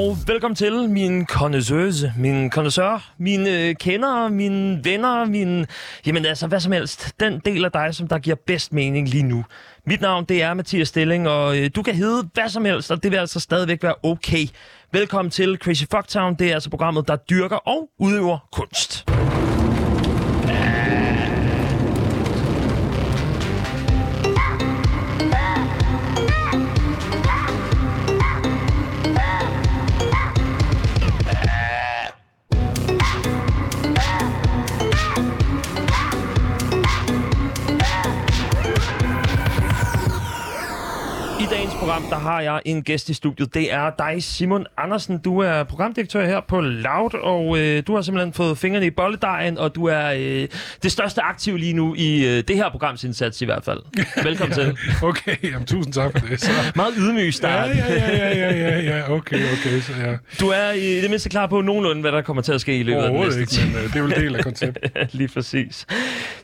Og velkommen til min connoisseuse, min connoisseur, mine øh, mine venner, min... Jamen altså, hvad som helst. Den del af dig, som der giver bedst mening lige nu. Mit navn, det er Mathias Stilling, og øh, du kan hedde hvad som helst, og det vil altså stadigvæk være okay. Velkommen til Crazy Fucktown. Det er altså programmet, der dyrker og udøver kunst. Program, der har jeg en gæst i studiet. Det er dig, Simon Andersen. Du er programdirektør her på Loud, og øh, du har simpelthen fået fingrene i bolledejen, og du er øh, det største aktiv lige nu i øh, det her programs indsats i hvert fald. Velkommen ja, til. Okay, jamen, tusind tak for det. Så. Meget ydmyg start. Ja, ja, ja, ja, ja, ja, ja, okay, okay. Så ja. Du er i det mindste klar på nogenlunde, hvad der kommer til at ske i løbet af den næste ikke, men øh, det er jo en del af konceptet. Lige præcis.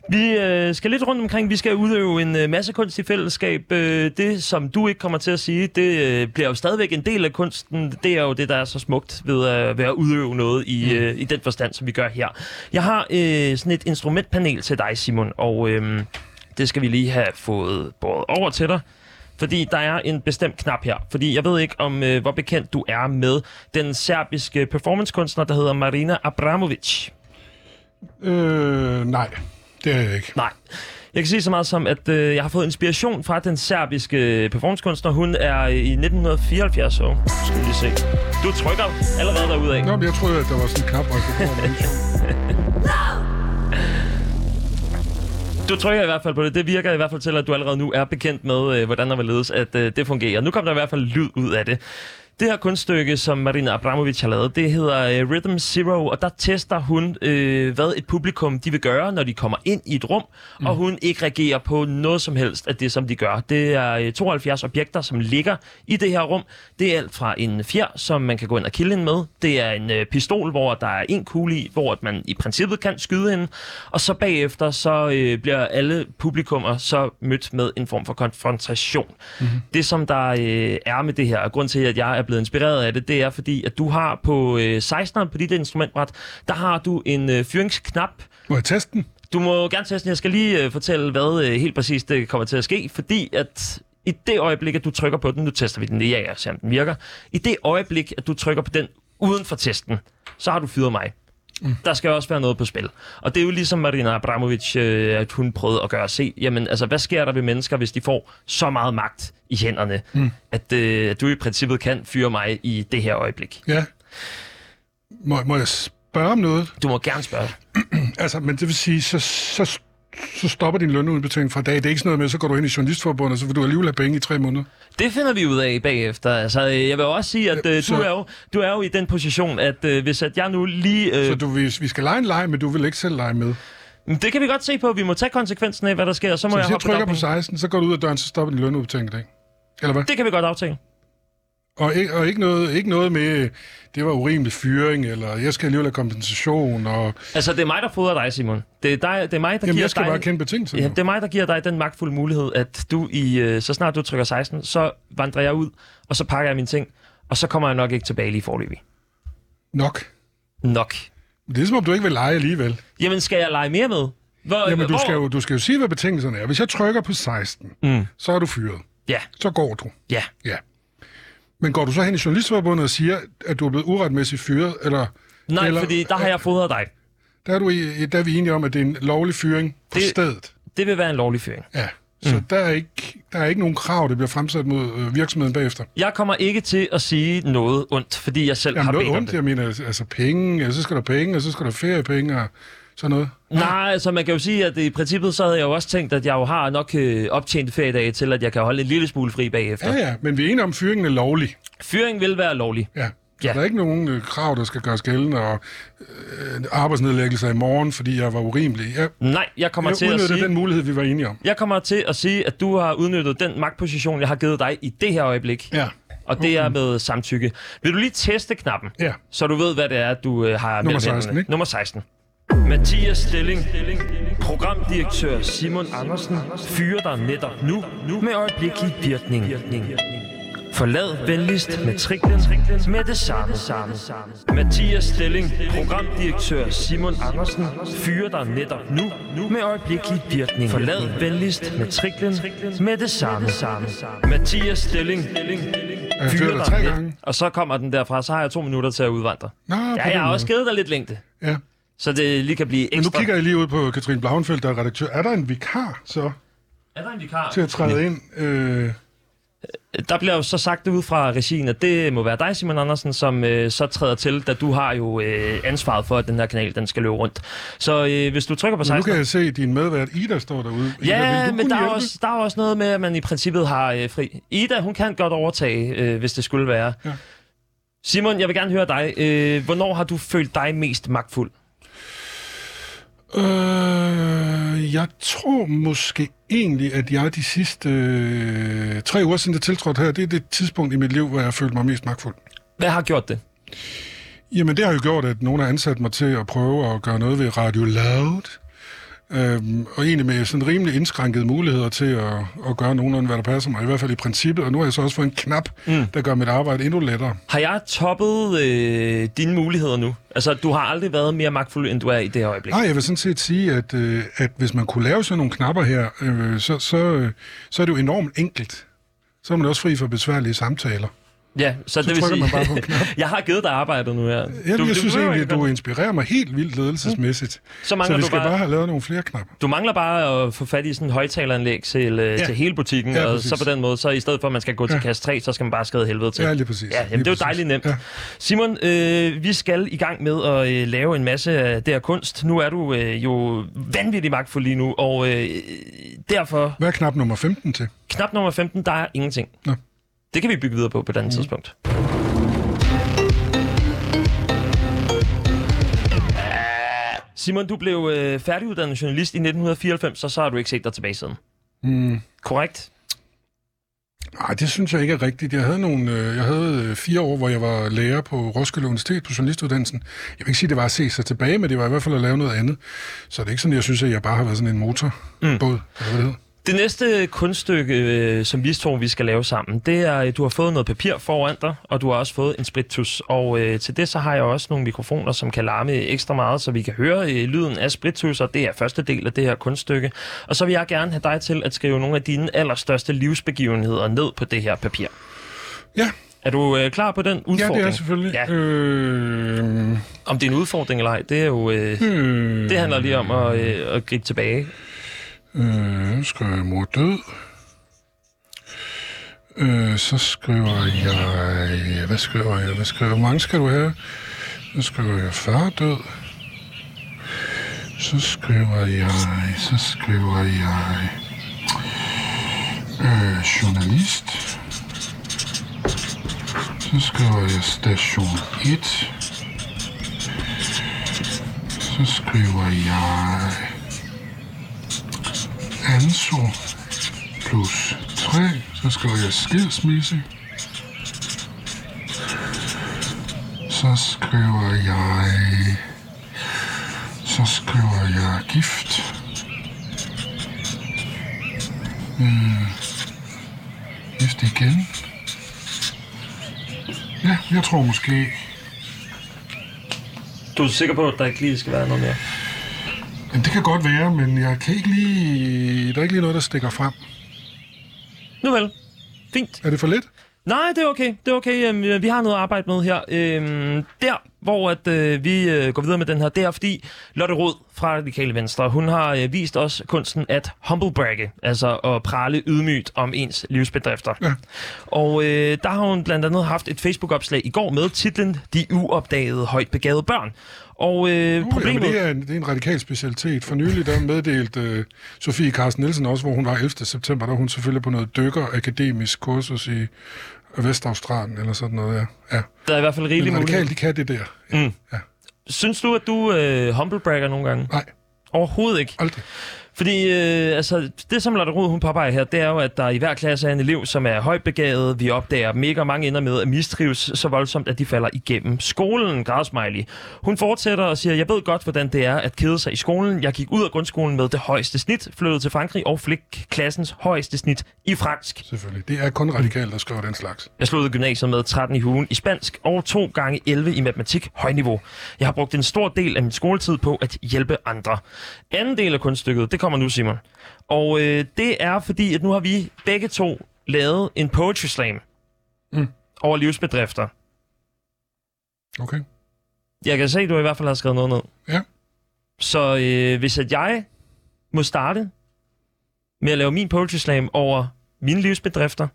Vi øh, skal lidt rundt omkring. Vi skal udøve en øh, masse kunst i fællesskab. Øh, det, som du ikke kommer til at sige, det øh, bliver jo stadigvæk en del af kunsten. Det er jo det, der er så smukt ved, øh, ved at udøve noget i, øh, i den forstand, som vi gør her. Jeg har øh, sådan et instrumentpanel til dig, Simon, og øh, det skal vi lige have fået båret over til dig. Fordi der er en bestemt knap her. Fordi jeg ved ikke, om øh, hvor bekendt du er med den serbiske performancekunstner, der hedder Marina Abramovic. Øh, nej, det er jeg ikke. Nej. Jeg kan sige så meget som, at øh, jeg har fået inspiration fra den serbiske performancekunstner. Hun er i 1974 så skal vi lige se. Du trykker allerede derudad. Nå, men jeg troede, at der var sådan en knap, hvor jeg Du trykker i hvert fald på det. Det virker i hvert fald til, at du allerede nu er bekendt med, øh, hvordan der vil ledes, at øh, det fungerer. Nu kommer der i hvert fald lyd ud af det. Det her kunststykke, som Marina Abramovic har lavet, det hedder øh, Rhythm Zero, og der tester hun, øh, hvad et publikum de vil gøre, når de kommer ind i et rum, mm. og hun ikke reagerer på noget som helst af det, som de gør. Det er øh, 72 objekter, som ligger i det her rum. Det er alt fra en fjer, som man kan gå ind og kilde hende med. Det er en øh, pistol, hvor der er en kugle i, hvor man i princippet kan skyde hende. Og så bagefter, så øh, bliver alle publikummer så mødt med en form for konfrontation. Mm-hmm. Det, som der øh, er med det her, og grund til, at jeg er blevet inspireret af det, det er fordi, at du har på øh, 16'eren på dit instrumentbræt, der har du en øh, fyringsknap. Må jeg teste den? Du må gerne teste den. Jeg skal lige øh, fortælle, hvad øh, helt præcis det kommer til at ske, fordi at i det øjeblik, at du trykker på den, nu tester vi den lige, ja, se om den virker. I det øjeblik, at du trykker på den uden for testen, så har du fyret mig. Mm. Der skal også være noget på spil. Og det er jo ligesom Marina Abramovic, øh, at hun prøvede at gøre se, jamen altså, hvad sker der ved mennesker, hvis de får så meget magt i hænderne, mm. at, øh, at du i princippet kan fyre mig i det her øjeblik. Ja. Må, må jeg spørge om noget? Du må gerne spørge. Altså, men det vil sige, så, så, så stopper din lønudbetaling fra dag. Det er ikke sådan noget med, så går du ind i journalistforbundet, og så vil du alligevel have penge i tre måneder. Det finder vi ud af bagefter. Altså, øh, jeg vil også sige, at øh, Så- du, er jo, du er jo i den position, at øh, hvis at jeg nu lige... Øh, Så du, vi, vi skal lege en leg, men du vil ikke selv lege med. Det kan vi godt se på. Vi må tage konsekvensen af, hvad der sker. Så må Så jeg hvis jeg hoppe trykker på dagpenge. 16, så går du ud af døren, så stopper din lønudbetaling i dag. Eller hvad? Det kan vi godt aftale. Og, ikke, og ikke, noget, ikke noget med, det var urimelig fyring, eller jeg skal alligevel have kompensation, og Altså, det er mig, der fodrer dig, Simon. Det er, dig, det er mig, der jamen, giver jeg skal dig... bare kende betingelserne. Ja, det er mig, der giver dig den magtfulde mulighed, at du i, øh, så snart du trykker 16, så vandrer jeg ud, og så pakker jeg mine ting, og så kommer jeg nok ikke tilbage lige forløbig. Nok. Nok. Det er som om, du ikke vil lege alligevel. Jamen, skal jeg lege mere med? Hvor, Jamen, du hvor- skal, jo, du skal jo sige, hvad betingelserne er. Hvis jeg trykker på 16, Mm. så er du fyret. Ja, Så går du. ja. Ja. Men går du så hen i Journalistforbundet og siger, at du er blevet uretmæssigt fyret, eller Nej, Eller- fordi der har jeg fodret dig. der er, du i, der er vi enige om, at det er en lovlig fyring på Det- stedet? Det vil være en lovlig fyring. Ja. Så mm. der, er ikke, der er ikke nogen krav, der bliver fremsat mod øh, virksomheden bagefter. Jeg kommer ikke til at sige noget ondt, fordi jeg selv Jamen har noget bedt om ondt, det. jeg mener, altså penge, ja, så skal der penge, og så skal der feriepenge, og sådan noget. Nej, altså man kan jo sige, at i princippet så havde jeg jo også tænkt, at jeg jo har nok øh, optjent feriedage til, at jeg kan holde en lille smule fri bagefter. Ja, ja, men vi er enige om, at fyringen er lovlig. Fyring vil være lovlig. Ja. Så Ja. der er ikke nogen øh, krav, der skal gøres gældende, og øh, arbejdsnedlæggelser i morgen, fordi jeg var urimelig. Jeg, Nej, jeg kommer jeg til at sige... den mulighed, vi var enige om. Jeg kommer til at sige, at du har udnyttet den magtposition, jeg har givet dig i det her øjeblik. Ja. Og det er med samtykke. Vil du lige teste knappen, Ja. så du ved, hvad det er, du øh, har Nummer mellem 16, hænderne? ikke? Nummer 16. Mathias Stilling, programdirektør Simon Andersen, fyrer dig netop nu, med øjeblikkelig virkning. Forlad venligst matriklen med det samme. Mathias Stilling, programdirektør Simon Andersen, fyrer dig netop nu med øjeblikkelig virkning. Forlad venligst matriklen med det samme. Mathias Stilling, fyrer dig gange. Og så kommer den derfra, så har jeg to minutter til at udvandre. Nå, Ja, jeg har også givet dig lidt længde, Ja. Så det lige kan blive Men nu ekstra. kigger jeg lige ud på Katrine Blauenfeldt, der er redaktør. Er der en vikar så Er der en vikar? til at træde ind? Øh, Der bliver jo så sagt ud fra regien, at det må være dig, Simon Andersen, som øh, så træder til, da du har jo øh, ansvaret for, at den her kanal den skal løbe rundt. Så øh, hvis du trykker på men nu 16... kan jeg se, at din medvært Ida står derude. Ida, Ja, du men der er, også, der er også noget med, at man i princippet har øh, fri. Ida, hun kan godt overtage, øh, hvis det skulle være. Ja. Simon, jeg vil gerne høre dig. Øh, hvornår har du følt dig mest magtfuld? Øh, jeg tror måske egentlig, at jeg de sidste øh, tre uger siden det tiltrådte her, det er det tidspunkt i mit liv, hvor jeg har følt mig mest magtfuld. Hvad har gjort det? Jamen, det har jo gjort, at nogen har ansat mig til at prøve at gøre noget ved Radio Loud. Øhm, og egentlig med sådan rimelig indskrænkede muligheder til at, at gøre nogenlunde, hvad der passer mig, i hvert fald i princippet. Og nu har jeg så også fået en knap, mm. der gør mit arbejde endnu lettere. Har jeg toppet øh, dine muligheder nu? Altså, du har aldrig været mere magtfuld, end du er i det her øjeblik. Nej, jeg vil sådan set sige, at, øh, at hvis man kunne lave sådan nogle knapper her, øh, så, så, øh, så er det jo enormt enkelt. Så er man også fri for besværlige samtaler. Ja, så, Så det vil sige, man bare på knap. jeg har givet dig arbejdet nu her. Ja, du, jeg synes behøver egentlig, at du inspirerer mig helt vildt ledelsesmæssigt. Så Så mangler vi du skal bare- bare have lavet nogle flere knapper. Du mangler bare at få fat i sådan en højtaleranlæg til, øh, Ja. til hele butikken, Ja, og præcis. så på den måde, så i stedet for at man skal gå til Ja. kasse 3, så skal man bare skrive helvede til. Ja, lige præcis. Ja, jamen, Lige det er jo dejligt nemt. Ja. Simon, øh, vi skal i gang med at øh, lave en masse af det her kunst. Nu er du øh, jo vanvittig magtfuld lige nu, og øh, derfor, Hvad er knap nummer 15 til? knap nummer 15, der er ingenting. Nå. Det kan vi bygge videre på på et andet mm. tidspunkt. Simon, du blev øh, færdiguddannet journalist i 1994, og så har du ikke set dig tilbage siden. Mm. Korrekt? Nej, det synes jeg ikke er rigtigt. Jeg havde, nogle, øh, jeg havde øh, fire år, hvor jeg var lærer på Roskilde Universitet på journalistuddannelsen. Jeg vil ikke sige, at det var at se sig tilbage, men det var i hvert fald at lave noget andet. Så det er ikke sådan, jeg synes, at jeg bare har været sådan en motorbåd. Mm. Eller hvad det hedder. Det næste kunststykke, øh, som vi to vi skal lave sammen, det er, at du har fået noget papir foran dig, og du har også fået en spritus. Og øh, til det så har jeg også nogle mikrofoner, som kan larme ekstra meget, så vi kan høre øh, lyden af spritus, og det er første del af det her kunststykke. Og så vil jeg gerne have dig til at skrive nogle af dine allerstørste livsbegivenheder ned på det her papir. Ja, Er du øh, klar på den ja udfordring? det er selvfølgelig. Ja. Øh, Om det er en udfordring eller ej, det er jo... Øh, øh, det handler lige om at, øh, at gribe tilbage. Øh, så skriver jeg mor død. Øh, så skriver jeg... Hvad skriver jeg? Hvad skriver jeg? Hvor mange skal du have? Så skriver jeg far død. Så skriver jeg... Så skriver jeg... Øh, journalist. Så skriver jeg station 1. Så skriver jeg anså plus 3, så skriver jeg skilsmisse. Så skriver jeg... Så skriver jeg gift. Øh, gift igen. Ja, jeg tror måske... Du er sikker på, at der ikke lige skal være noget mere? Men det kan godt være, men jeg kan ikke lige... Der er ikke lige noget, der stikker frem. Nu vel. Fint. Er det for lidt? Nej, det er okay. Det er okay. Øhm, Vi har noget at arbejde med her. Øhm, der, hvor at, øh, vi øh, går videre med den her, det er fordi Lotte Rod fra Radikale Venstre, hun har øh, vist os kunsten at humblebragge, altså at prale ydmygt om ens livsbedrifter. Ja. Og øh, der har hun blandt andet haft et Facebook-opslag i går med titlen De uopdagede højt begavede børn. Og øh, Uh, problemet... jamen, det, er en, det er en radikal specialitet. For nylig der meddelte øh, Sofie Carsten Nielsen også, hvor hun var 11. september, der hun selvfølgelig på noget dykker-akademisk kursus i Vestaustralien eller sådan noget. Ja. ja. Der er i hvert fald rigelig mulighed. radikal, de kan det der. Mm. Ja. Synes du, at du øh, humblebragger nogle gange? Nej, Overhovedet ikke. aldrig. Fordi øh, altså, det, som Lotte Rud hun påpeger her, det er jo, at der i hver klasse er en elev, som er højt begavet. Vi opdager mega mange ender med at mistrives så voldsomt, at de falder igennem skolen. Gradsmiley. Hun fortsætter og siger, jeg ved godt, hvordan det er at kede sig i skolen. Jeg gik ud af grundskolen med det højeste snit, flyttede til Frankrig og fik klassens højeste snit i fransk. Selvfølgelig. Det er kun radikalt, der skriver den slags. Jeg sluttede gymnasiet med 13 i ugen i spansk og to gange 11 i matematik højniveau. Jeg har brugt en stor del af min skoletid på at hjælpe andre. Anden del af kunststykket, det kommer nu, Simon. Og øh, det er fordi, at nu har vi begge to lavet en poetry slam Mm. over livsbedrifter. Okay. Jeg kan se, at du i hvert fald har skrevet noget ned. Ja. Så øh, hvis at jeg må starte med at lave min poetry slam over mine livsbedrifter.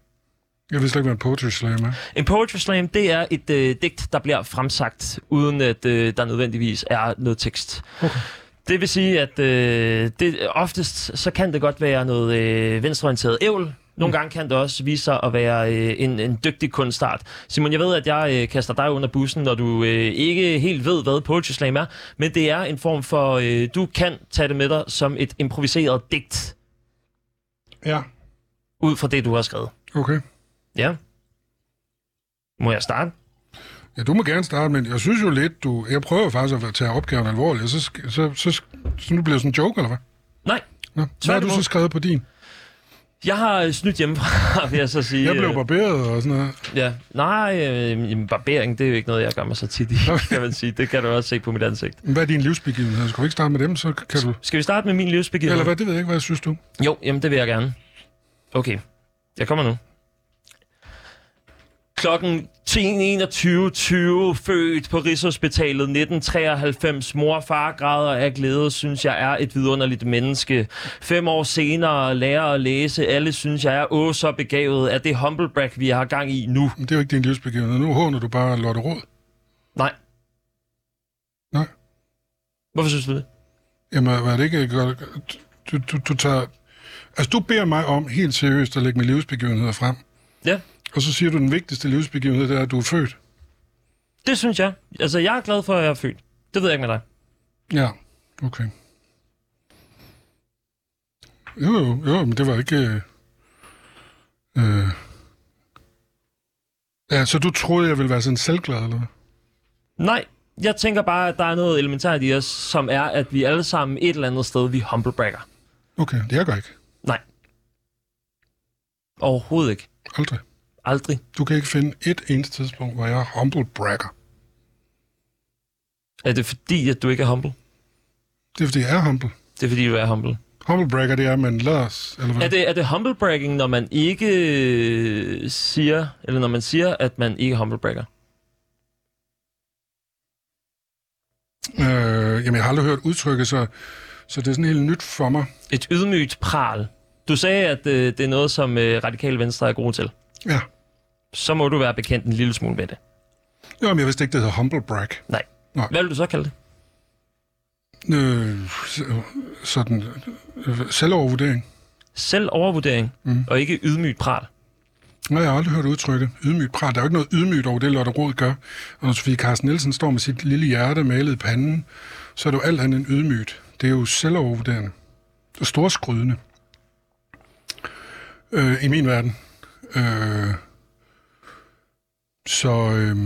Jeg vidste ikke, hvad en poetry slam er. En poetry slam, det er et øh, digt, der bliver fremsagt, uden at øh, der nødvendigvis er noget tekst. Okay. Det vil sige, at øh, det, oftest så kan det godt være noget øh, venstreorienteret ævl. Nogle mm. gange kan det også vise sig at være øh, en, en dygtig kunstart. Simon, jeg ved, at jeg øh, kaster dig under bussen, når du øh, ikke helt ved, hvad poetry slam er, men det er en form for, øh, du kan tage det med dig som et improviseret digt, Ja. ud fra det, du har skrevet. Okay. Ja. Må jeg starte? Ja, du må gerne starte, men jeg synes jo lidt, du... Jeg prøver faktisk at tage opgaven alvorligt, så, så, så, så, så nu bliver det sådan en joke, eller hvad? Nej. Nå, hvad har du så skrevet på din? Jeg har øh, snydt hjemmefra, vil jeg så sige. Jeg blev barberet og sådan noget. Ja, nej, øh, jamen, barbering, det er jo ikke noget, jeg gør mig så tit i, kan man sige. Det kan du også se på mit ansigt. Hvad er din livsbegivenhed? Skal vi ikke starte med dem, så kan du... Skal vi starte med min livsbegivenhed? Eller hvad, det ved jeg ikke, hvad synes du? Jo, jamen det vil jeg gerne. Okay, jeg kommer nu. Klokken 10.21.20, født på Rigshospitalet 1993. Mor og far græder af glæde, synes jeg er et vidunderligt menneske. Fem år senere lærer at læse. Alle synes jeg er åh så begavet. Er det humblebrag, vi har gang i nu? Men det er jo ikke din livsbegivenhed. Nu håner du bare Lotte Råd. Nej. Nej. Hvorfor synes du det? Jamen, hvad er det ikke godt? Du, du, du tager... Altså, du beder mig om helt seriøst at lægge mine livsbegivenheder frem. Ja, Og så siger du, at den vigtigste livsbegivenhed, det er, at du er født. det synes jeg. Altså, jeg er glad for, at jeg er født. Det ved jeg ikke med dig. Ja, okay. Jo, jo, jo, men det var ikke... Øh, øh, ja, så du troede, jeg ville være sådan selvglad, eller hvad? Nej, jeg tænker bare, at der er noget elementært i os, som er, at vi alle sammen et eller andet sted, vi humblebragger. Okay, det jeg gør ikke. Nej. Overhovedet ikke. Aldrig. Aldrig. Du kan ikke finde et eneste tidspunkt, hvor jeg er humble bragger. Er det fordi, at du ikke er humble? Det er, fordi jeg er humble. Det er fordi, du er humble. Humble bragger, det er, man lader eller hvad? Er det, er det humblebragging, når man ikke øh, siger, eller når man siger, at man ikke humblebragger? Øh, jamen, jeg har aldrig hørt udtrykket, så, så det er sådan helt nyt for mig. Et ydmygt pral. Du sagde, at øh, det er noget, som øh, radikale venstre er gode til. Ja. Så må du være bekendt en lille smule med det. Jo, men jeg vidste ikke, det hedder humble brag. Nej. Nej. Hvad vil du så kalde det? Øh, sådan, øh, selvovervurdering. Selvovervurdering, mm. og ikke ydmygt pral. Nej, jeg har aldrig hørt udtrykket ydmygt prat. Der er jo ikke noget ydmygt over det, Lotte Rod gør. Og når Sofie Carsten Nielsen står med sit lille hjerte malet i panden, så er det jo alt andet end ydmygt. Det er jo selvovervurderende. Og storskrydende. Øh, I min verden. Øh, så øh,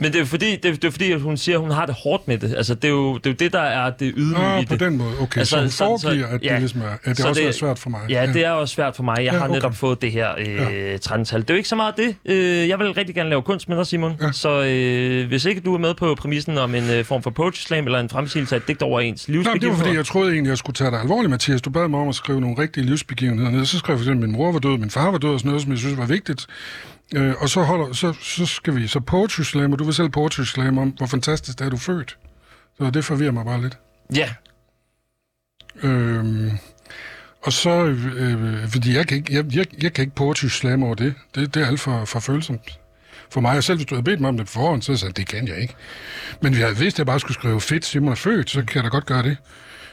men det er fordi, det er, det er fordi at hun siger, at hun har det hårdt med det. Altså, det er jo det, er jo det der er det ydmyge i ah, på det. den måde. Okay, Altså, så hun sådan- så- foregiver, at ja. det ligesom er, at det Så også det- er svært for mig. Ja, det er også svært for mig. Jeg Ja, ja, har okay. netop fået det her øh, Ja. 13-tal. Det er jo ikke så meget det. Øh, jeg vil rigtig gerne lave kunst med dig, Simon. Ja. Så øh, hvis ikke du er med på præmissen om en øh, form for poetry slam eller en fremsigelse af et digt over ens Nej, men det var livsbegivenheder. fordi, jeg troede egentlig, jeg skulle tage dig alvorligt, Mathias. Du bad mig om at skrive nogle rigtige livsbegivenheder ned. Så skrev jeg for eksempel, min mor var død, min far var død og sådan noget, som jeg synes var vigtigt. Øh, og så, holder, så, så skal vi så poetry slam, og du vil selv poetry slam om, hvor fantastisk det er, du er født. Så det forvirrer mig bare lidt. Ja, Øh, og så, øh, fordi jeg kan ikke, jeg, jeg, jeg kan ikke poetry slam over det. Det, det er alt for, for følsomt. For mig, og selv hvis du havde bedt mig om det på forhånd, så sagde jeg, det kan jeg ikke. Men hvis jeg vidste, at jeg bare skulle skrive fedt, Simon er født, så kan jeg da godt gøre det.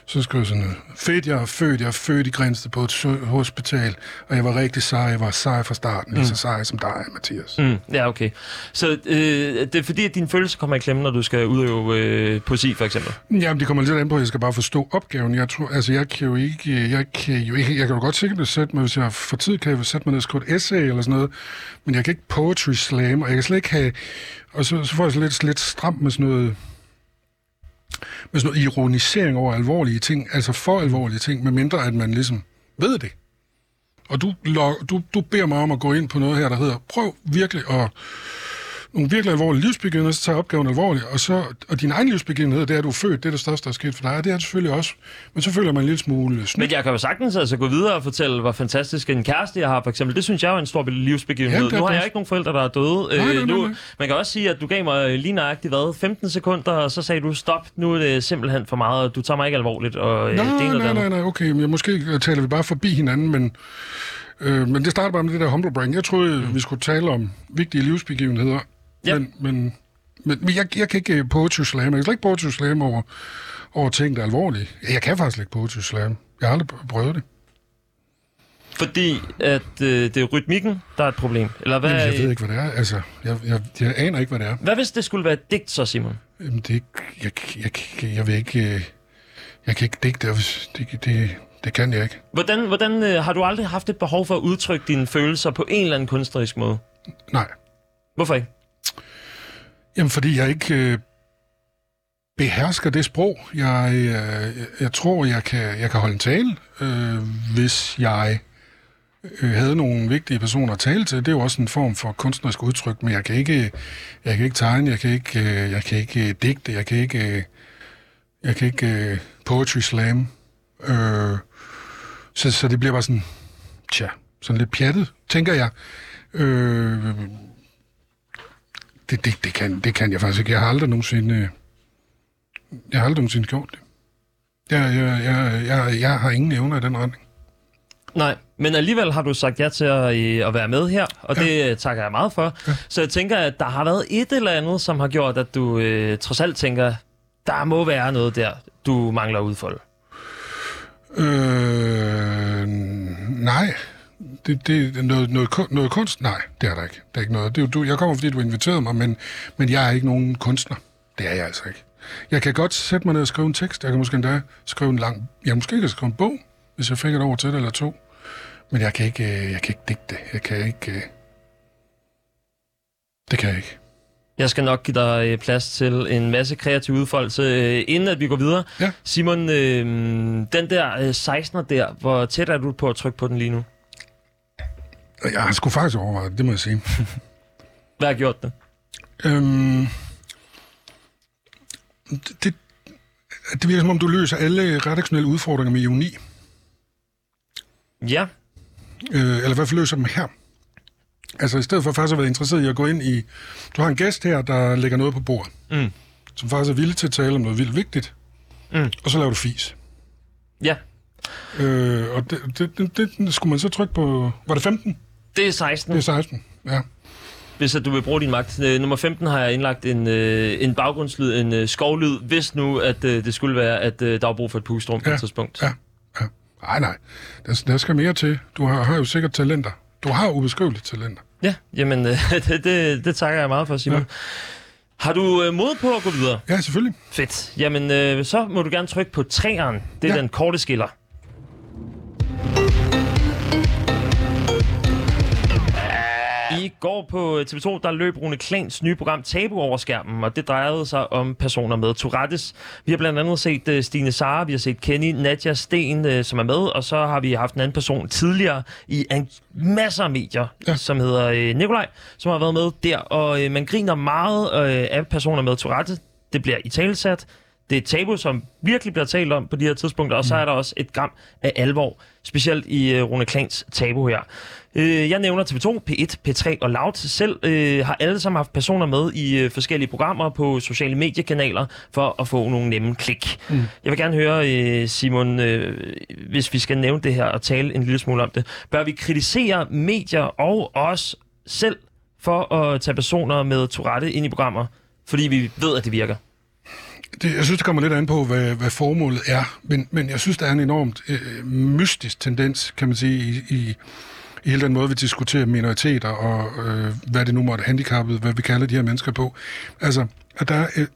Så skrev jeg sådan noget. Fedt, jeg er født. Jeg er født i Grænsted på et hospital, og jeg var rigtig sej. Jeg var sej fra starten. Mm. Lige så sej som dig, Mathias. Mm, ja, okay. Så øh, det er fordi, at dine følelser kommer i klemme, når du skal udøve øh, poesi, for eksempel? Jamen, det kommer lidt an på, at jeg skal bare forstå opgaven. Jeg tror, altså, jeg kan jo ikke, jeg kan jo ikke, jeg kan jo godt sikkert sætte mig, hvis jeg får tid, kan jeg sætte mig ned og skrive et essay eller sådan noget, men jeg kan ikke poetry slam, og jeg kan slet ikke have, og så, så får jeg så lidt, lidt stramt med sådan noget, med sådan noget ironisering over alvorlige ting, altså for alvorlige ting, medmindre at man ligesom ved det. Og du, du, du beder mig om at gå ind på noget her, der hedder, prøv virkelig at nogle virkelig alvorlige livsbegivenheder, så tager opgaven alvorligt, og, så, og din egen livsbegivenhed, det er, at du er født, det er det største, der er sket for dig, og det er det selvfølgelig også. Men så føler man en lille smule snydt. Men jeg kan jo sagtens altså gå videre og fortælle, hvor fantastisk en kæreste jeg har, for eksempel. Det synes jeg er en stor livsbegivenhed. Ja, nu har jeg ikke nogen forældre, der er døde. Nej, nej, Øh, nu, nej, nej. Man kan også sige, at du gav mig lige nøjagtigt, hvad, 15 sekunder, og så sagde du, stop, nu er det simpelthen for meget, og du tager mig ikke alvorligt, og øh, Nej, det nej, andet. nej, nej, okay, men måske taler vi bare forbi hinanden, men, øh, men det starter bare med det der humble brain. Jeg troede, mm. vi skulle tale om vigtige livsbegivenheder, Ja. men, men, men, men jeg, jeg kan ikke øh, poetry slam. Jeg kan slet ikke poetry slam over, over ting, der er alvorlige. Jeg kan faktisk ikke poetry slam. Jeg har aldrig prøvet det. Fordi at øh, det er rytmikken, der er et problem. Eller hvad, Jamen, jeg ved ikke, hvad det er. Altså, jeg, jeg, jeg aner ikke, hvad det er. hvad hvis det skulle være et digt så, Simon? Jamen, det jeg, jeg, jeg, jeg vil ikke... øh, Jeg kan ikke digte, det, det, det, det kan jeg ikke. Hvordan, hvordan øh, har du aldrig haft et behov for at udtrykke dine følelser på en eller anden kunstnerisk måde? Nej. Hvorfor ikke? Jamen, fordi jeg ikke øh, behersker det sprog. Jeg, øh, jeg tror, jeg kan, jeg kan holde en tale, øh, hvis jeg øh, havde nogle vigtige personer at tale til. Det er jo også en form for kunstnerisk udtryk, men jeg kan ikke, jeg kan ikke tegne, jeg kan ikke, øh, jeg kan ikke øh, digte, jeg kan ikke, øh, jeg kan ikke øh, poetry slam. Øh, så, så det bliver bare sådan, tja, sådan lidt pjattet, tænker jeg. Øh, det, det, det, kan, det kan jeg faktisk ikke. Jeg har aldrig nogensinde, øh, jeg har aldrig nogensinde gjort det. Jeg, jeg, jeg, jeg, jeg har ingen evner i den retning. Nej, men alligevel har du sagt ja til at, øh, at være med her, og ja. det øh, takker jeg meget for. Ja. Så jeg tænker, at der har været et eller andet, som har gjort, at du øh, trods alt tænker, der må være noget der, du mangler at udfolde. Øh, nej. Det, det, noget, noget, noget kunst? Nej, det er der ikke. Det er ikke noget. Det er du, jeg kommer, fordi du inviterede mig, men, men jeg er ikke nogen kunstner. Det er jeg altså ikke. Jeg kan godt sætte mig ned og skrive en tekst. Jeg kan måske endda skrive en lang... Jeg måske kan skrive en bog, hvis jeg fik et over til det eller to. Men jeg kan ikke, øh, jeg kan ikke digte. Jeg kan ikke... øh, Det kan jeg ikke. Jeg skal nok give dig øh, plads til en masse kreativ udfoldelse, inden at vi går videre. Ja. Simon, øh, den der øh, 16'er der, hvor tæt er du på at trykke på den lige nu? Jeg har sgu faktisk overvejet det, det må jeg sige. Hvad har gjort det? Øhm, det, det, det virker som om, du løser alle redaktionelle udfordringer med ironi. Ja, Øh, eller i hvert fald løser dem her. Altså i stedet for faktisk at være interesseret i at gå ind i... Du har en gæst her, der lægger noget på bordet, Mm. som faktisk er villig til at tale om noget vildt vigtigt. Mm. Og så laver du fis. ja. Øh, og det, det, det, det, skulle man så trykke på... Var det 15? Det er 16. Det er 16, ja. hvis at du vil bruge din magt. Øh, nummer 15 har jeg indlagt en, øh, en baggrundslyd, en øh, skovlyd, hvis nu at øh, det skulle være, at øh, der var brug for et pustrum på Ja, et tidspunkt. Ja, ja. Nej, nej. Der, der skal mere til. Du har, har jo sikkert talenter. Du har ubeskrivelige talenter. Ja, jamen øh, det, det, det takker jeg meget for, Simon. Ja. Har du øh, mod på at gå videre? Ja, selvfølgelig. Fedt. Jamen, øh, så må du gerne trykke på træeren. Det er. Ja. den korte skiller. I går på TV2, der løb Rune Klans nye program Tabu over skærmen, og det drejede sig om personer med Tourettes. Vi har blandt andet set uh, Stine Sara, vi har set Kenny, Nadja Sten, uh, som er med, og så har vi haft en anden person tidligere i en masser af medier, ja. Ja. som hedder uh, Nikolaj, som har været med der, og uh, man griner meget uh, af personer med Tourettes. Det bliver i talesat. Det er et tabu, som virkelig bliver talt om på de her tidspunkter, og så er der også et gram af alvor, specielt i uh, Rune Klans tabu her. Øh, jeg nævner TV2, P1, P3 og Loud. Selv øh, har alle sammen haft personer med i øh, forskellige programmer på sociale mediekanaler for at få nogle nemme klik. Mm. Jeg vil gerne høre, øh, Simon, øh, hvis vi skal nævne det her og tale en lille smule om det. Bør vi kritisere medier og os selv for at tage personer med Tourette ind i programmer, fordi vi ved, at det virker? Det, jeg synes, det kommer lidt an på, hvad, hvad formålet er. Men, men jeg synes, der er en enormt øh, mystisk tendens, kan man sige, i, i, i hele den måde, vi diskuterer minoriteter og øh, hvad det nu måtte handicappet, hvad vi kalder de her mennesker på. Altså, at der er øh,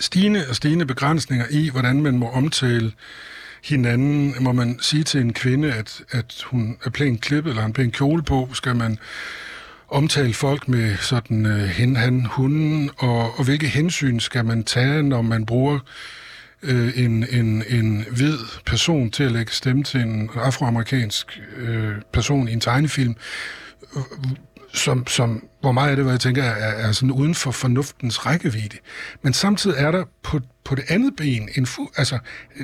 stigende og stigende begrænsninger i, hvordan man må omtale hinanden. Må man sige til en kvinde, at, at hun er pænt klippet eller har en pæn kjole på? Skal man omtale folk med sådan øh, hen, han, hunden, og, og hvilke hensyn skal man tage, når man bruger øh, en, en, en hvid person til at lægge stemme til en afroamerikansk øh, person i en tegnefilm, som, som, hvor meget af det, hvad jeg tænker, er, er sådan uden for fornuftens rækkevidde. Men samtidig er der på, på det andet ben, en fu, altså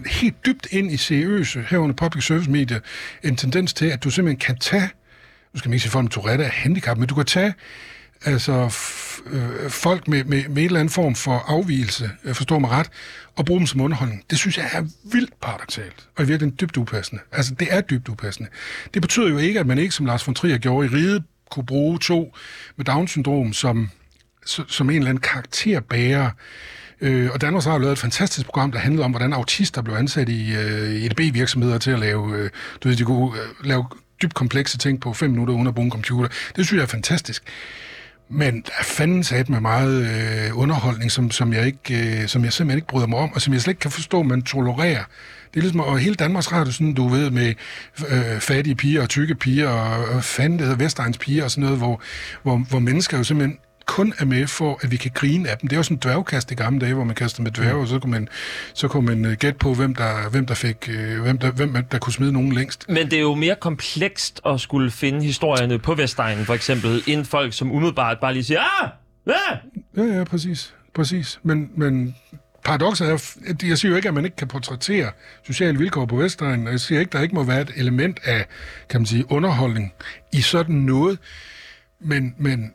helt dybt ind i seriøse, herunder public service medier, en tendens til, at du simpelthen kan tage nu skal man ikke sige folk med Tourette er handicap, men du kan tage altså, f- øh, folk med, med, med en eller anden form for afvielse, jeg forstår mig ret, og bruge dem som underholdning. Det synes jeg er vildt paradoxalt, og i virkeligheden dybt upassende. Altså, det er dybt upassende. Det betyder jo ikke, at man ikke, som Lars von Trier gjorde i Ride, kunne bruge to med Down-syndrom som, som en eller anden karakterbærer. Øh, og Danmarks Radio lavet et fantastisk program, der handlede om, hvordan autister blev ansat i øh, EDB-virksomheder til at lave, øh, du ved, de kunne øh, lave dybt komplekse ting på fem minutter uden at bruge en computer. Det synes jeg er fantastisk. Men der er fanden sat med meget øh, underholdning, som, som, jeg ikke, øh, som jeg simpelthen ikke bryder mig om, og som jeg slet ikke kan forstå, man tolererer. Det er ligesom, og hele Danmarks Radio, sådan, du ved, med øh, fattige piger og tykke piger, og, og fanden, det hedder Vestegns piger og sådan noget, hvor, hvor, hvor mennesker jo simpelthen kun er med for, at vi kan grine af dem. Det er jo sådan en dværgkast i gamle dage, hvor man kaster med dværge, mm. og så kunne man, så kunne man uh, gætte på, hvem der, hvem der fik, uh, hvem der, hvem der kunne smide nogen længst. Men det er jo mere komplekst at skulle finde historierne på Vestegnen, for eksempel, end folk, som umiddelbart bare lige siger, ah, ah! Ja, ja, præcis. Præcis. Men, men paradokset er, at jeg siger jo ikke, at man ikke kan portrættere sociale vilkår på Vestegnen, jeg siger ikke, at der ikke må være et element af, kan man sige, underholdning i sådan noget, men, men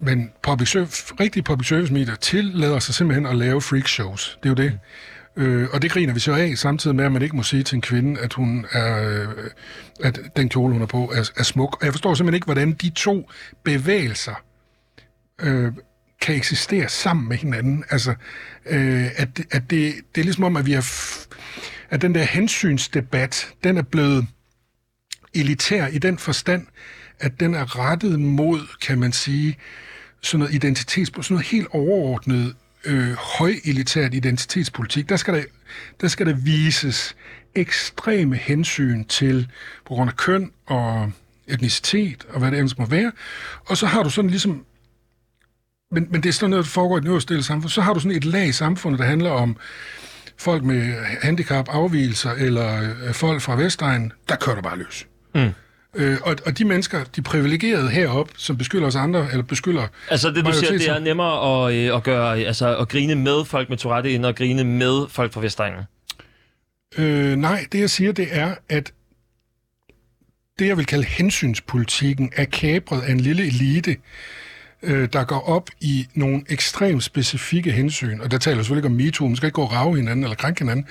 men public service, rigtige public service medier tillader sig simpelthen at lave freak shows. Det er jo det. Øh, og det griner vi så af, samtidig med, at man ikke må sige til en kvinde, at hun er, øh, at den kjole, hun er på, er, er smuk. Og jeg forstår simpelthen ikke, hvordan de to bevægelser øh, kan eksistere sammen med hinanden. Altså, øh, at, at det, det er ligesom om, at vi har... at den der hensynsdebat, den er blevet elitær i den forstand, at den er rettet mod, kan man sige, sådan noget identitets, sådan noget helt overordnet øh, højelitært identitetspolitik. Der skal der, der skal der vises ekstreme hensyn til på grund af køn og etnicitet og hvad det ellers må være. Og så har du sådan ligesom men, men det er sådan noget, der foregår i den øverste samfund. Så har du sådan et lag i samfundet, der handler om folk med handicap, afvielser eller øh, folk fra Vestegn. Der kører du bare løs. Mm. Øh, og, og de mennesker, de privilegerede herop, som beskylder os andre, eller beskylder... Altså det, du siger, det er nemmere at, øh, at, gøre, altså, at grine med folk med Tourette, end at grine med folk fra Vestegnen? Øh, nej, det jeg siger, det er, at det, jeg vil kalde hensynspolitikken, er kabret af en lille elite, øh, der går op i nogle ekstremt specifikke hensyn. Og der taler selvfølgelig ikke om MeToo, man skal ikke gå og rave hinanden eller krænke hinanden,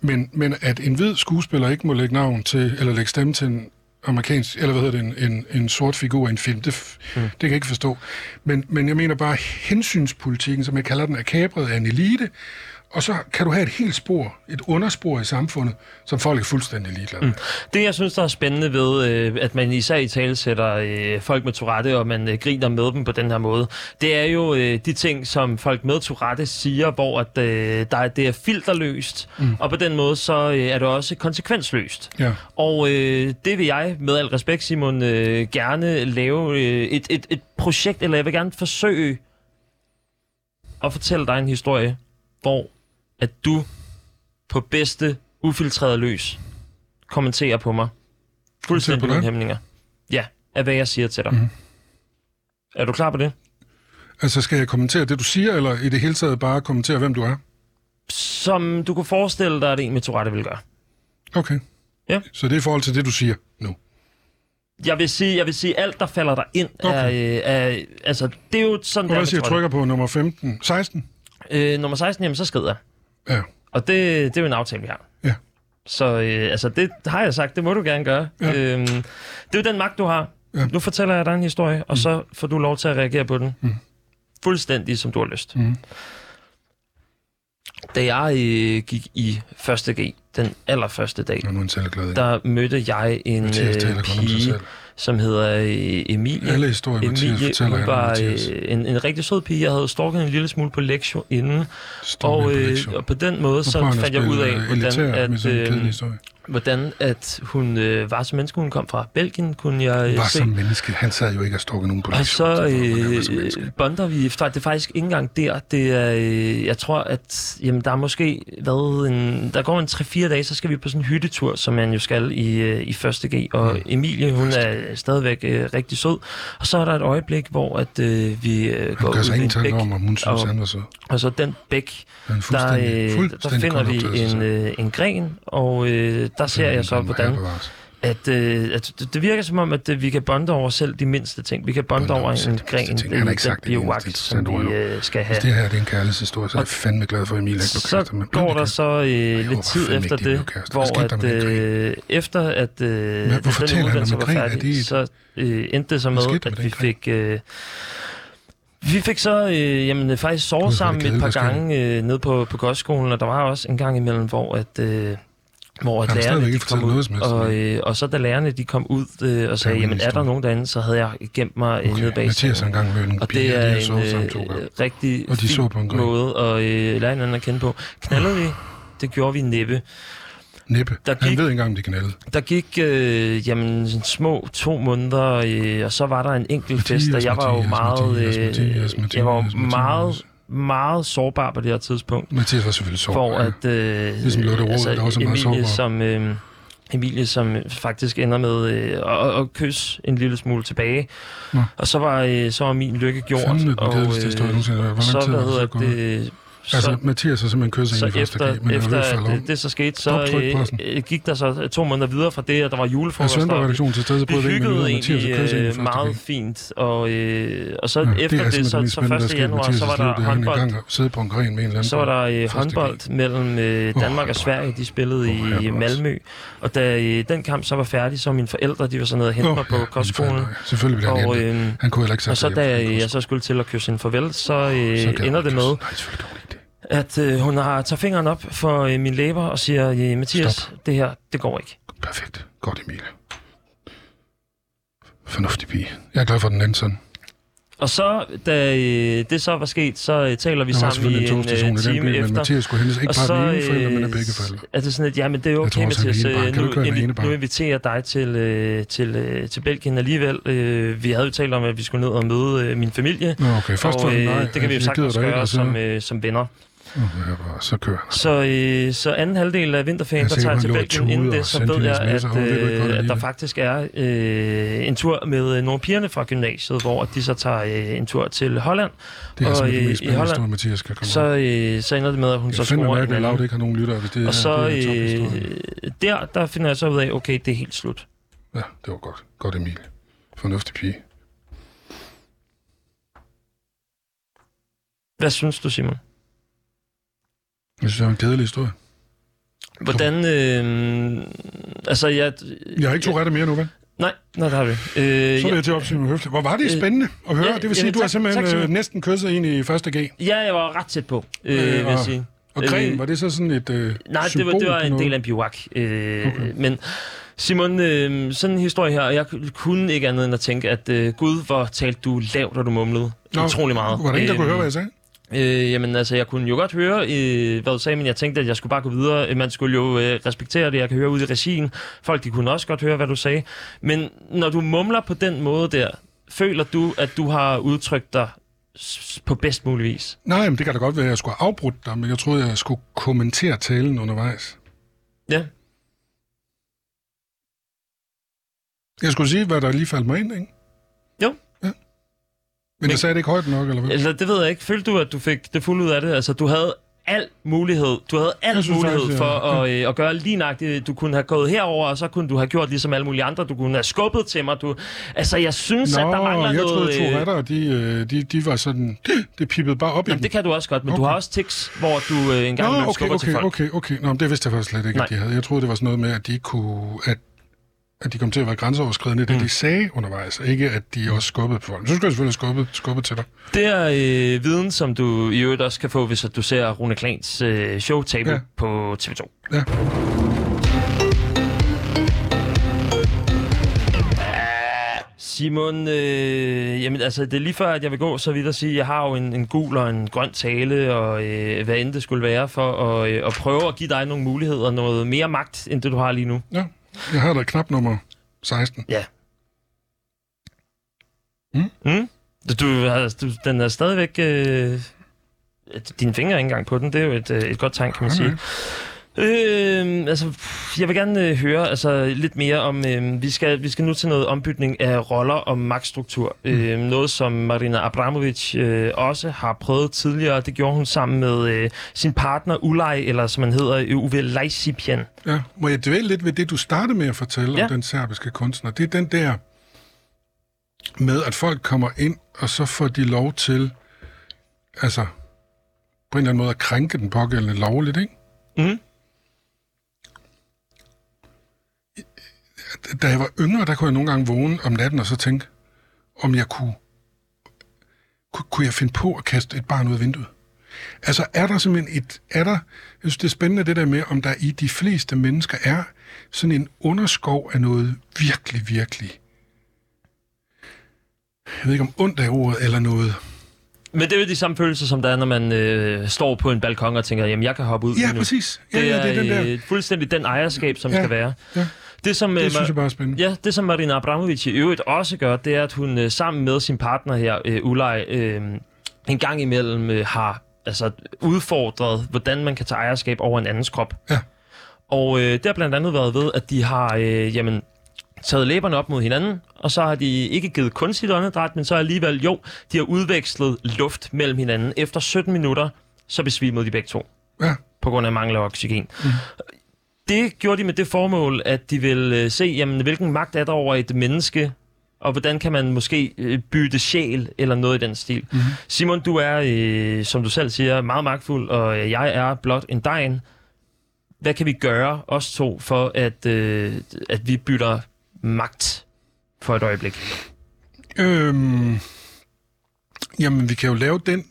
men, men at en hvid skuespiller ikke må lægge navn til, eller lægge stemme til en amerikansk, eller hvad hedder det, en, en, en sort figur i en film. Det, mm. det kan jeg ikke forstå. Men, men jeg mener bare, hensynspolitikken, som jeg kalder den, er kabret af en elite, og så kan du have et helt spor, et underspor i samfundet, som folk er fuldstændig ligeglade med. Mm. Det, jeg synes, der er spændende ved, øh, at man især i tale sætter øh, folk med Tourette, og man øh, griner med dem på den her måde, det er jo øh, de ting, som folk med Tourette siger, hvor at, øh, der, det er filterløst, mm. og på den måde, så øh, er det også konsekvensløst. Ja. Og øh, det vil jeg, med al respekt, Simon, øh, gerne lave øh, et, et, et projekt, eller jeg vil gerne forsøge at fortælle dig en historie, hvor at du på bedste ufiltreret løs kommenterer på mig. Fuldstændig uden hæmninger. Ja, af hvad jeg siger til dig. Mm. Er du klar på det? Altså, skal jeg kommentere det, du siger, eller i det hele taget bare kommentere, hvem du er? Som du kunne forestille dig, at en med Tourette vil gøre. Okay. Ja. Så det er i forhold til det, du siger nu? Jeg vil sige, jeg vil sige alt, der falder der ind, okay. er, er, altså, det er jo sådan, der Hvad siger jeg trykker på nummer 15? 16? Øh, nummer 16, jamen, så skrider jeg. Ja. Og det, det er jo en aftale, vi har. Ja. Så øh, altså, det har jeg sagt, det må du gerne gøre. Ja. Øhm, det er jo den magt, du har. Ja. Nu fortæller jeg dig en historie, og mm. så får du lov til at reagere på den. Mm. Fuldstændig, som du har lyst. Mm. Da jeg øh, gik i første G, den allerførste dag, Nå, nu er en der mødte jeg en Mathias øh, pige. Som hedder øh, Emilie. Alle historier, Mathias Emilie, fortæller, hun handler om var Mathias. øh, en, en rigtig sød pige. Jeg havde stalket en lille smule på lektion inden. Står Og, på øh, lektion. og på den måde, så fandt jeg ud af, hvordan at, øh. Hvordan at hun øh, var som menneske. Hun kom fra Belgien, kunne jeg øh, Var se. som menneske. Han sad jo ikke og stalkede nogen på Og så øh, bonder vi. fra- Det er faktisk ikke engang der. Det er, øh, jeg tror, at jamen, der er måske hvad, en, der går en 3-4 dage, så skal vi på sådan en hyttetur, som man jo skal i, øh, i første G. Og Mm. Emilie, hun er stadigvæk øh, rigtig sød. Og så er der et øjeblik, hvor at, øh, vi øh, går ud i en bæk. om, om hun synes, og- han var så. Og så den bæk, er der, øh, der finder vi en, øh, en gren, og øh, der ser jeg så, Den må hvordan at, øh, at det- det virker som om, at øh, vi kan bonde over selv de mindste ting. Vi kan bonde over en gren, ting. den, Han har ikke sagt det den biowak, som vi øh, skal have. Hvis det her det er en kærlighedshistorie, så er jeg fandme glad for, at Emil ikke blev Så med. går der så øh, lidt tid efter ikke, de det, hvor at, øh, efter at øh, hvorfor den uddannelse var en? Er færdig, så øh, endte det så med, at vi fik... Øh, vi fik så øh, jamen, faktisk er sovet sammen et par gange øh, nede på, på kostskolen, og der var også en gang imellem, hvor at... Øh, hvor Han har lærerne de kom ud, noget og, øh, og så da lærerne de kom ud øh, og sagde, jamen er der nogen derinde, så havde jeg gemt mig øh, nede bag Mathias har sengen. engang mødt en Og pige, det de er en øh, rigtig Og de så på en gren. måde at øh, lære hinanden at kende på. Knaldede vi? Det gjorde vi næppe. Næppe. der Han gik- ved ikke engang, om de kan alle. Der gik øh, jamen, små to måneder, øh, og så var der en enkelt fest, og Mathias, jeg var jo Mathias, meget, Mathias, øh, Mathias, Mathias, jeg var Mathias. meget, meget sårbar på det her tidspunkt. Mathias var selvfølgelig så. For at øh, Ligesom Lotte Rod, der også er meget Emilie, sårbar. som, øh, Emilie, som faktisk ender med øh, at, at kysse en lille smule tilbage. Nå. Og så var, øh, så var min lykke gjort. Fandme den og. Hvor lang så, tid hvad har det så hedder gået? det... Så, Altså, Mathias har simpelthen kysset så en i første efter, G, men efter at falder om. det, det så skete, så øh, øh, gik der så to måneder videre fra det, at der var Er julefrokoster. Sønderredaktionen til stede, så Vi prøvede vi ikke hyggede egentlig øh, meget fint, og, øh, og så Ja, det efter er det, simpelthen så, så spændende, der 1. sker i januar, så var der det er, håndbold. på en gren med en eller anden. Så var der øh, håndbold mellem øh, Danmark og Sverige. De spillede i. Malmø. Og da øh, den kamp så var færdig, så mine forældre, de var så nede og hente mig på kostskolen. Selvfølgelig blev han øh, Han kunne heller ikke og så sig da jeg så skulle til at kysse en farvel, så øh, ender det med, At øh, hun har tager fingeren op for øh, min læber og siger, øh, Mathias, Stop. det her, det går ikke. Perfekt. Godt, Emilie. Fornuftig pige. Jeg er glad for, den endte sådan. Og så, da øh, det så var sket, så øh, taler vi Der sammen i en en øh, time by, men efter. Mathias skulle hentes ikke og bare så den ene forælder, men af øh, begge forældre. er det sådan, at jamen, det er okay, tror Mathias. øh, Nu, invi- nu inviterer jeg dig til, øh, til, øh, til Belgien alligevel. Øh, vi havde jo talt om, at vi skulle ned og møde øh, min familie. Nå, okay. Først og øh, nej. det kan vi jo jeg sagtens ikke, gøre og så- som, øh, som venner. Bare- Så kører han. Så, øh, så anden halvdel af vinterferien, Jeg der er tager jeg til Belgien. og Inden det, og så ved jeg, at, og øh, at der faktisk er øh, en tur med øh, nogle pigerne fra gymnasiet, hvor de så tager øh, en tur til Holland. Det er og simpelthen i- det mest i Holland, historie, Mathias skal komme Så, øh, så ender det med, at hun Jeg så finder scorer en anden. ikke har nogen lyttere, hvis det Og er, så det er øh, der, der finder jeg så ud af, okay, det er helt slut. Ja, det var godt. Godt, Emil. Fornuftig pige. Hvad synes du, Simon? Jeg synes, det var en kedelig historie. Hvordan, øh, altså jeg... Jeg har ikke to retter mere nu, vel? Nej, nej, det har vi. Øh, Så vil ja, jeg til opsyn høfligt. Hvor var det Øh, spændende at høre. ja, det vil sige, jamen, du har tak- simpelthen tak, Simon. øh, næsten kysset en i første G. ja, jeg var ret tæt på, øh, Øh, vil jeg og- sige. Og Øh, gren, var det så sådan et øh, Nej, det var, det var en del af en biwak. Øh, Okay. Men Simon, øh, sådan en historie her, og jeg kunne ikke andet end at tænke, at øh, gud, hvor talte du lavt, og du mumlede Nå, utrolig meget. Var der ingen, der kunne Øhm, høre, hvad jeg sagde? Øh, jamen altså, jeg kunne jo godt høre, øh, hvad du sagde, men jeg tænkte, at jeg skulle bare gå videre. Øh, Man skulle jo øh, respektere det, jeg kan høre ud i regien. Folk, de kunne også godt høre, hvad du sagde. Men når du mumler på den måde der, føler du, at du har udtrykt dig på bedst mulig vis? Nej, men det kan da godt være, at jeg skulle have afbrudt dig, men jeg troede, jeg skulle kommentere talen undervejs. Ja. Jeg skulle sige, hvad der lige faldt mig ind, ikke? Men, Men- jeg sagde det ikke højt nok, eller hvad? Eller det ved jeg ikke. Følte du, at du fik det fulde ud af det? Altså, du havde al mulighed. Du havde al Jeg synes mulighed faktisk, for ja. at, øh, at gøre lige nøjagtigt. Du kunne have gået herover, og så kunne du have gjort ligesom alle mulige andre. Du kunne have skubbet til mig. Du... Altså, jeg synes, Nå, at der mangler jeg noget... troede, øh, Tourette, de, øh, de, de var sådan... Det pippede bare op i Jamen, det kan du også godt, men okay. du Okay. har også tics, hvor du øh, en gang Nå, okay, skubber til okay, folk. okay, okay. Nå, men det vidste jeg faktisk slet ikke, Nej. at de havde. Jeg troede, det var sådan noget med, at de ikke kunne... At at de kom til at være grænseoverskridende, det de sagde undervejs, ikke at de også skubbede på folk. Så skulle jeg selvfølgelig skubbe, skubbe til dig. Det er øh, viden, som du i øvrigt også kan få, hvis at du ser Rune Klans øh, show Table ja. Ja. på TV2. Ja. Simon, øh, jamen altså, det er lige før, at jeg vil gå så vidt at sige, at jeg har jo en, en gul og en grøn tale, og øh, hvad end det skulle være, for at, øh, at prøve at give dig nogle muligheder, noget mere magt, end det du har lige nu. ja. Jeg har da knap nummer 16. Ja. Mm. Mm? Du, har- du, den er stadigvæk... Øh, dine fingre er ikke engang på den. Det er jo et, øh, et godt tegn, kan man sige. Okay. Øh, altså, jeg vil gerne øh, høre altså, lidt mere om... Øh, vi, skal, vi skal nu til noget ombytning af roller og magtstruktur. Mm. Øh, noget, som Marina Abramovic øh, også har prøvet tidligere. Det gjorde hun sammen med øh, sin partner Ulay, eller som han hedder, Uwe Leisipian. Ja. Må jeg dvæle lidt ved det, du startede med at fortælle Ja. om den serbiske kunstner? Det er den der med, at folk kommer ind, og så får de lov til, altså, på en eller anden måde at krænke den pågældende lovligt, ikke? Mhm. Da jeg var yngre, der kunne jeg nogle gange vågne om natten og så tænke, om jeg kunne, kunne, jeg finde på at kaste et barn ud af vinduet? Altså, er der simpelthen et... Er der, jeg synes, det er spændende det der med, om der i de fleste mennesker er sådan en underskov af noget virkelig, virkelig... Jeg ved ikke om ondt af ordet, eller noget... Men det er jo de samme følelser, som der er, når man øh, står på en balkon og tænker, jamen jeg kan hoppe ud Ja, nu. præcis. Ja, Det ja, er, det er den der... øh, fuldstændig den ejerskab, som Ja, skal være. ja. Det, som, øh, Det Ma- synes jeg bare er spændende. Ja, det som Marina Abramovic i øvrigt også gør, det er, at hun øh, sammen med sin partner her, øh, Ulay, øh, en gang imellem øh, har altså, udfordret, hvordan man kan tage ejerskab over en andens krop. Ja. Og øh, det har blandt andet været ved, at de har øh, jamen, taget læberne op mod hinanden, og så har de ikke givet kunstigt åndedræt, men så alligevel, jo, de har udvekslet luft mellem hinanden. Efter 17 minutter, så besvimede de begge to Ja. på grund af mangel af oxygen. Mm. Det gjorde de med det formål, at de ville øh, se, jamen, hvilken magt er der over et menneske, og hvordan kan man måske øh, bytte sjæl eller noget i den stil. Mm. Simon, du er, øh, som du selv siger, meget magtfuld, og øh, jeg er blot en dejen. Hvad kan vi gøre, os to, for at, øh, at vi bytter magt for et øjeblik? Øhm, jamen, vi kan jo lave den...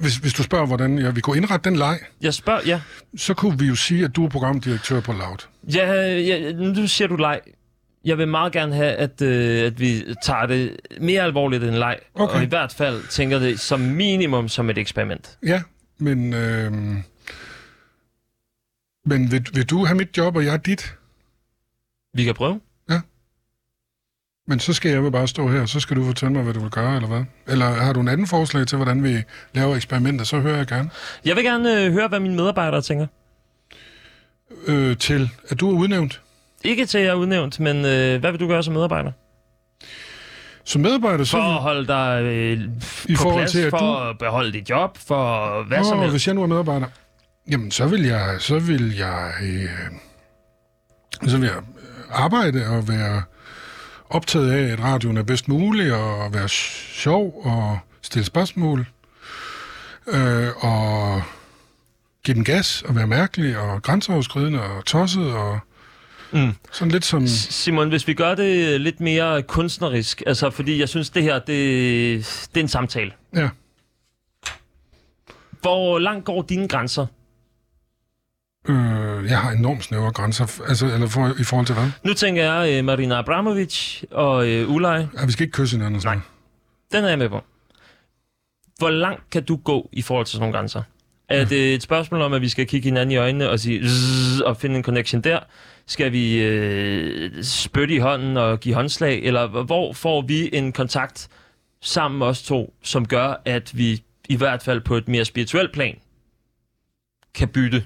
Hvis, hvis du spørger, hvordan ja, vi kunne indrette den leg, Jeg spørger, ja. så kunne vi jo sige, at du er programdirektør på Loud. Ja, ja, nu siger du leg. Jeg vil meget gerne have, at, øh, at vi tager det mere alvorligt end leg. Okay. Og i hvert fald tænker det som minimum som et eksperiment. Ja, men... Øhm, men vil, vil du have mit job, og jeg dit? Vi kan prøve. Men så skal jeg jo bare stå her, og så skal du fortælle mig, hvad du vil gøre, eller hvad? Eller har du en anden forslag til, hvordan vi laver eksperimenter, så hører jeg gerne. Jeg vil gerne øh, høre, hvad mine medarbejdere tænker. Øh, til, at du er udnævnt. Ikke til at jeg er udnævnt, men øh, hvad vil du gøre som medarbejder? Som medarbejder, så... For at holde dig øh, I på forhold plads, til, at for du- at beholde dit job, for hvad Åh, som helst. hvis jeg nu er medarbejder, jamen så vil jeg, så vil jeg, øh, så vil jeg øh, arbejde og være optaget af, at radioen er bedst mulig, og være sjov og stille spørgsmål, øh, og give den gas og være mærkelig og grænseoverskridende og tosset og Mm. sådan lidt som... Simon, hvis vi gør det lidt mere kunstnerisk, altså fordi jeg synes, det her, det, det er en samtale. Ja. Hvor langt går dine grænser? Øh, jeg har enormt snævre grænser, altså, eller for, i forhold til hvad? Nu tænker jeg uh, Marina Abramovic og uh, Ulay. Ja, vi skal ikke kysse hinanden. Nej. Den er jeg med på. Hvor langt kan du gå i forhold til sådan nogle grænser? Er det et spørgsmål om, at vi skal kigge hinanden i øjnene og sige zzz, og finde en connection der? Skal vi øh, spytte i hånden og give håndslag? Eller hvor får vi en kontakt sammen os to, som gør, at vi i hvert fald på et mere spirituelt plan kan bytte?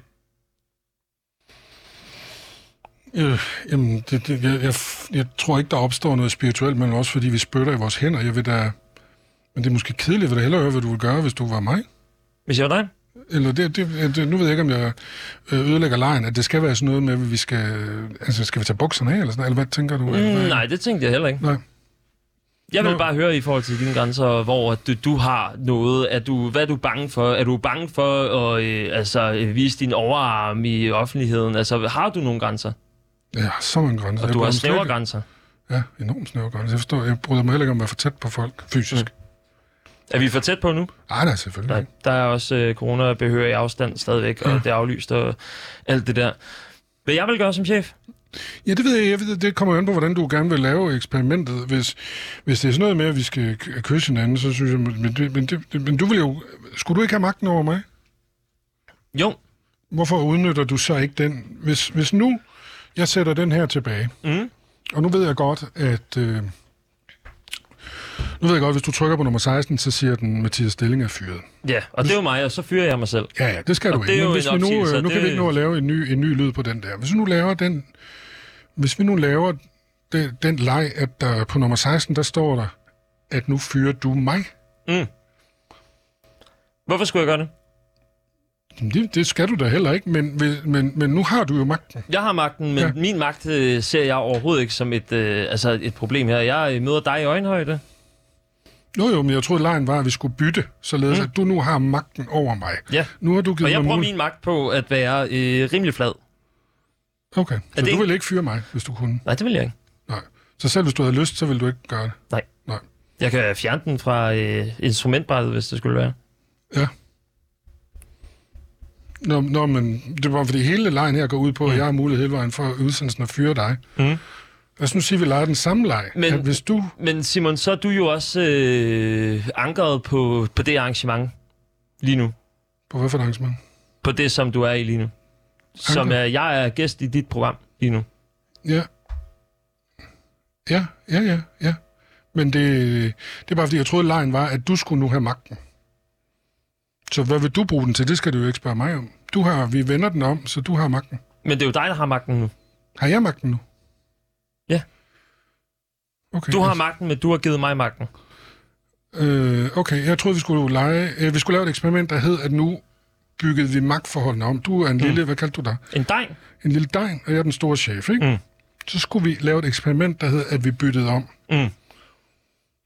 Øh, jamen, det, det, jeg, jeg, jeg tror ikke, der opstår noget spirituelt mellem os, fordi vi spytter i vores hænder. Jeg vil da... Men det er måske kedeligt. Jeg vil da hellere høre, hvad du vil gøre, hvis du var mig. Hvis jeg var dig? Eller det, det, det, nu ved jeg ikke, om jeg øh, ødelægger lejen, at det skal være sådan noget med, at vi skal... Altså, skal vi tage bukserne af, eller sådan? Eller hvad tænker du? Mm, Hvad- nej, det tænkte jeg heller ikke. Nej. Jeg vil Nå. bare høre i forhold til dine grænser, hvor du, du har noget. Er du, hvad er du bange for? Er du bange for at øh, altså, øh, vise din overarm i offentligheden? Altså, har du nogle grænser? Ja, så mange grænser. Og Jeg du har slet snævre grænser. Ja, enormt snævre grænser. Jeg forstår, jeg bryder mig heller ikke om at være for tæt på folk fysisk. Mm. Er vi for tæt på nu? Ej, nej, selvfølgelig. Nej, der er også øh, corona-behørig afstand stadigvæk, og Ja. det er aflyst og alt det der. Hvad jeg vil gøre som chef? Ja, det ved jeg. jeg ved, det kommer an på, hvordan du gerne vil lave eksperimentet. Hvis, hvis det er sådan noget med, at vi skal kysse hinanden, så synes jeg... Men, det, men, det, men du vil jo... Skulle du ikke have magten over mig? Jo, Hvorfor udnytter du så ikke den? Hvis, hvis nu jeg sætter den her tilbage, mm. og nu ved jeg godt, at... Øh, nu ved jeg godt, hvis du trykker på nummer 16, så siger den, Mathias Stilling er fyret. ja, og det er jo mig, og så fyrer jeg mig selv. Ja, ja, det skal Og du det ikke. Men hvis vi nu, øh, nu det- kan vi ikke nå at lave en ny, en ny lyd på den der. Hvis vi nu laver den... Hvis vi nu laver den, den leg, at der på nummer 16, der står der, at nu fyrer du mig. Mm. Hvorfor skulle jeg gøre det? Det, det skal du da heller ikke, men, men, men nu har du jo magten. Jeg har magten, men Ja. min magt øh, ser jeg overhovedet ikke som et, øh, altså et problem her. Jeg øh, møder dig i øjenhøjde. Jo jo, men jeg troede, lejen var, at vi skulle bytte, således mm. at du nu har magten over mig. Ja, Nu har du givet og jeg bruger mul- min magt på at være øh, rimelig flad. Okay, så det du ikke- vil ikke fyre mig, hvis du kunne. Nej, det vil jeg ikke. Nej. Så selv hvis du havde lyst, så vil du ikke gøre det. Nej. Nej. Jeg kan fjerne den fra øh, instrumentbrættet, hvis det skulle være. Ja. Nå, nå, men det var fordi hele lejen her går ud på, at jeg har mulighed hele vejen for at udsendelsen at fyre dig. Mm. Lad os nu sige, at vi leger den samme leg. Men- At hvis du... Men Simon, så er du jo også øh, ankeret på, på det arrangement lige nu. På hvad for et arrangement? På det, som du er i lige nu. Som Ankeret? er, jeg er gæst i dit program lige nu. Ja. Ja, ja, ja, ja. Men det, det er bare fordi, jeg troede, lejen var, at du skulle nu have magten. Så hvad vil du bruge den til? Det skal du jo ikke spørge mig om. Du har, vi vender den om, så du har magten. Men det er jo dig, der har magten nu. Har jeg magten nu? Ja. Okay. Du har magten, men du har givet mig magten. Øh, okay, jeg troede, vi skulle, lege, øh, vi skulle lave et eksperiment, der hed, at nu byggede vi magtforholdene om. Du er en lille, hvad kaldte du dig? En degn. En lille degn, og jeg er den store chef, ikke? Mm. Så skulle vi lave et eksperiment, der hed, at vi byttede om. Mm.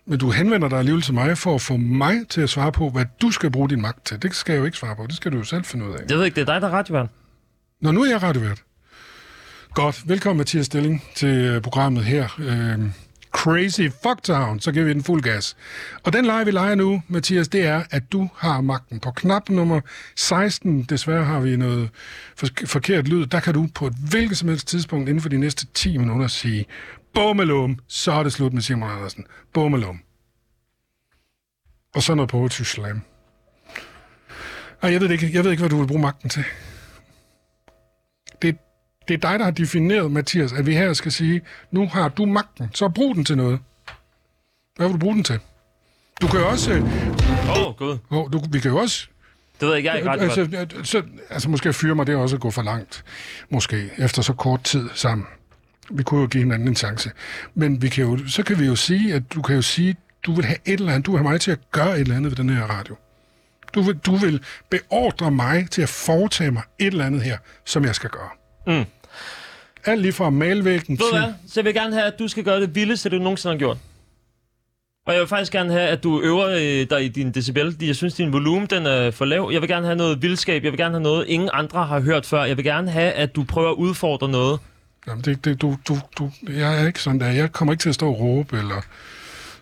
Men du henvender dig alligevel til mig for at få mig til at svare på, hvad du skal bruge din magt til. Det skal jeg jo ikke svare på. Det skal du jo selv finde ud af. Jeg ved ikke, det er dig, der er radiovært. Nå, nu er jeg radiovært. Godt. Velkommen, Mathias Stilling, til øh, programmet her. Øh, Crazy Fucktown. Så giver vi den fuld gas. Og den leger, vi leger nu, Mathias, det er, at du har magten. På knap nummer 16, desværre har vi noget for- forkert lyd, der kan du på et hvilket som helst tidspunkt inden for de næste 10 minutter sige, Bummelum, så er det slut med Simon Andersen. Bummelum. Og så noget poetry slam. Ej, jeg ved ikke. Jeg ved ikke, hvad du vil bruge magten til. Det, det er dig, der har defineret, Mathias, at vi her skal sige, nu har du magten, så brug den til noget. Hvad vil du bruge den til? Du kan jo også... Åh, oh, gud. Oh, du, vi kan jo også... Det ved jeg ikke, jeg er ikke radiovært. Altså, øh, så, altså, måske fyre mig, det er også at gå for langt. Måske, efter så kort tid sammen. Vi kunne jo give hinanden en chance. Men vi kan jo, så kan vi jo sige, at du kan jo sige, du vil have et eller andet, du vil have mig til at gøre et eller andet ved den her radio. Du vil, du vil beordre mig til at foretage mig et eller andet her, som jeg skal gøre. Mm. Alt lige fra malvæggen til... hvad? Så jeg vil gerne have, at du skal gøre det vildeste, du nogensinde har gjort. Og jeg vil faktisk gerne have, at du øver øh, dig i din decibel. Jeg synes, din volumen den er for lav. Jeg vil gerne have noget vildskab. Jeg vil gerne have noget, ingen andre har hørt før. Jeg vil gerne have, at du prøver at udfordre noget. Jamen, det, det, du, du, du, jeg er ikke sådan der. Jeg kommer ikke til at stå og råbe, eller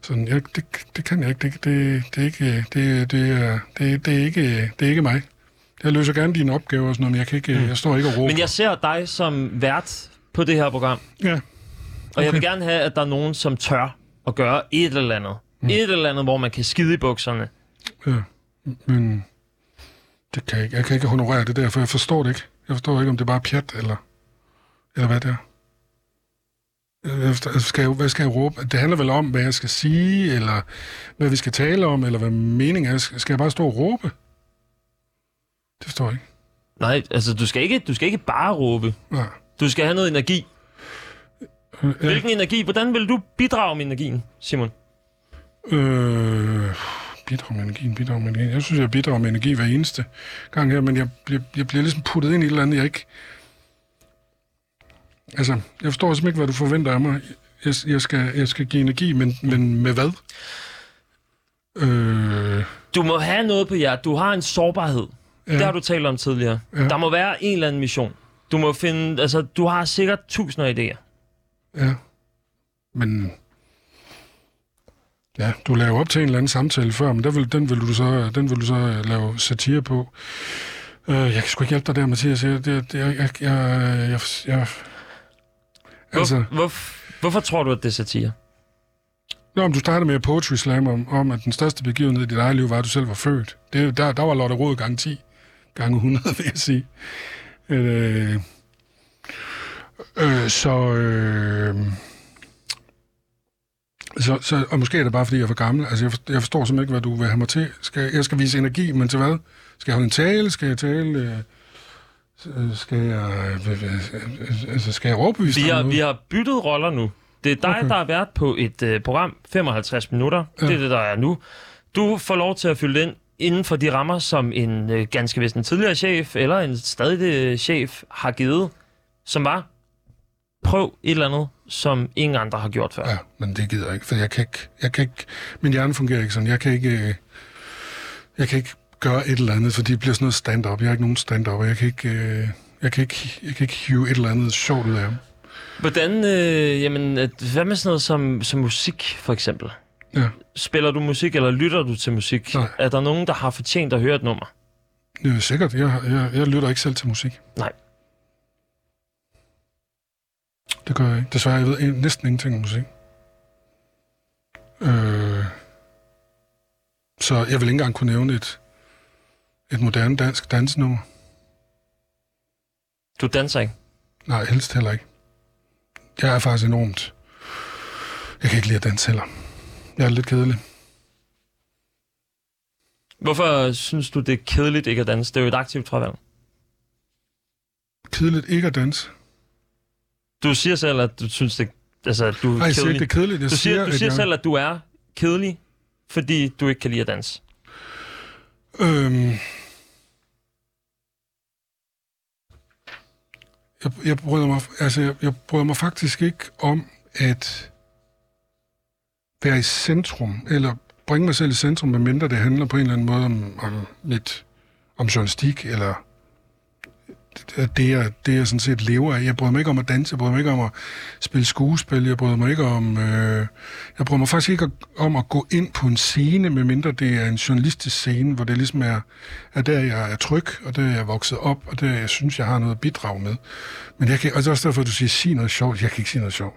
sådan. Jeg, det, det kan jeg ikke. Det, det, det, er ikke, det, det, er, det, det, er ikke, det er ikke mig. Jeg løser gerne dine opgaver og sådan noget, men jeg, kan ikke, jeg står ikke og råber. Men jeg ser dig som vært på det her program. Ja, Og okay. jeg vil gerne have, at der er nogen, som tør at gøre et eller andet. Mm. Et eller andet, hvor man kan skide i bukserne. ja, men det kan jeg ikke. Jeg kan ikke honorere det der, for jeg forstår det ikke. Jeg forstår ikke, om det er bare pjat, eller, eller hvad det er. Jeg Skal jeg, hvad skal jeg råbe? Det handler vel om, hvad jeg skal sige, eller hvad vi skal tale om, eller hvad meningen er. Skal jeg bare stå og råbe? Det forstår jeg ikke. Nej, altså du skal ikke, du skal ikke bare råbe. Nej. Du skal have noget energi. Ja. Hvilken energi? Hvordan vil du bidrage med energien, Simon? Øh, bidrag med energien, bidrag med energien. Jeg synes, jeg bidrager med energi hver eneste gang her, men jeg bliver, jeg bliver ligesom puttet ind i et eller andet, jeg ikke... Altså, jeg forstår simpelthen ikke, hvad du forventer af mig. Jeg, jeg, skal, jeg skal give energi, men, men med hvad? Øh, Du må have noget på hjertet. Du har en sårbarhed. Ja. Det har du talt om tidligere. Ja. Der må være en eller anden mission. Du må finde... Altså, du har sikkert tusinder af idéer. Ja. Men... Ja, du laver op til en eller anden samtale før, men der vil, den, vil du så, den vil du så øh, lave satire på. Uh, jeg kan sgu ikke hjælpe dig der, Mathias. Jeg, det, jeg, jeg, jeg, jeg, jeg, Hvor, altså, hvor, hvorfor tror du, at det er satire? Nå, men du startede med Poetry Slam om, om, at den største begivenhed i dit eget liv var, at du selv var født. Det, der, der var Lotte Rod gange 10, gange 100, vil jeg sige. Øh, øh, så, øh, så, så, og måske er det bare, fordi jeg er for gammel. Altså, jeg, forstår, jeg forstår simpelthen ikke, hvad du vil have mig til. Skal, jeg skal vise energi, men til hvad? Skal jeg holde en tale? Skal jeg tale? Øh, skal jeg, øh, øh, altså, skal jeg overbevise Vi har, vi har byttet roller nu. Det er dig, Okay. okay. der har været på et øh, program, 55 minutter. Ja. Det er det, der er nu. Du får lov til at fylde ind inden for de rammer, som en øh, ganske vist en tidligere chef, eller en stadig øh, chef, har givet, som var, prøv et eller andet, som ingen andre har gjort før. Ja, men det gider jeg ikke, for jeg kan ikke, jeg kan ikke, min hjerne fungerer ikke sådan. Jeg kan ikke, øh, jeg kan ikke gøre et eller andet, for det bliver sådan noget stand-up. Jeg er ikke nogen stand-up, og jeg kan ikke, øh, jeg kan ikke, jeg kan ikke hive et eller andet sjovt ud af ham. Hvordan, øh, jamen, hvad med sådan noget som, som musik, for eksempel? Ja, Spiller du musik, eller lytter du til musik? Nej. Er der nogen, der har fortjent at høre et nummer? det er sikkert. Jeg, jeg, jeg lytter ikke selv til musik. Nej. Det gør jeg ikke. Desværre, jeg ved en- næsten ingenting om musik. Øh, så jeg vil ikke engang kunne nævne et, et moderne dansk dansenummer. Du danser ikke. Nej, helst heller ikke. Jeg er faktisk enormt... Jeg kan ikke lide at danse heller. Jeg er lidt kedelig. Hvorfor synes du, det er kedeligt ikke at danse? Det er jo et aktivt fravalg. Kedeligt ikke at danse. Du siger selv, at du synes, det, altså, at du er Nej, jeg siger kedelig. ikke, det er kedeligt. Jeg du siger, du at siger jeg, selv, at du er kedelig, fordi du ikke kan lide at danse. Øhm, jeg, jeg, bryder mig, altså, jeg, jeg bryder mig faktisk ikke om at være i centrum, eller bringe mig selv i centrum, medmindre det handler på en eller anden måde om, om mit, om journalistik, eller det, det, jeg, det, jeg sådan set lever af. Jeg bryder mig ikke om at danse, jeg bryder mig ikke om at spille skuespil, jeg bryder mig ikke om... Øh, jeg bryder mig faktisk ikke om at gå ind på en scene, medmindre det er en journalistisk scene, hvor det ligesom er, er der, jeg er tryg, og der, jeg er vokset op, og der, jeg synes, jeg har noget at bidrage med. Men jeg kan, og det er også derfor, at du siger, sig noget sjovt. Jeg kan ikke sige noget sjovt.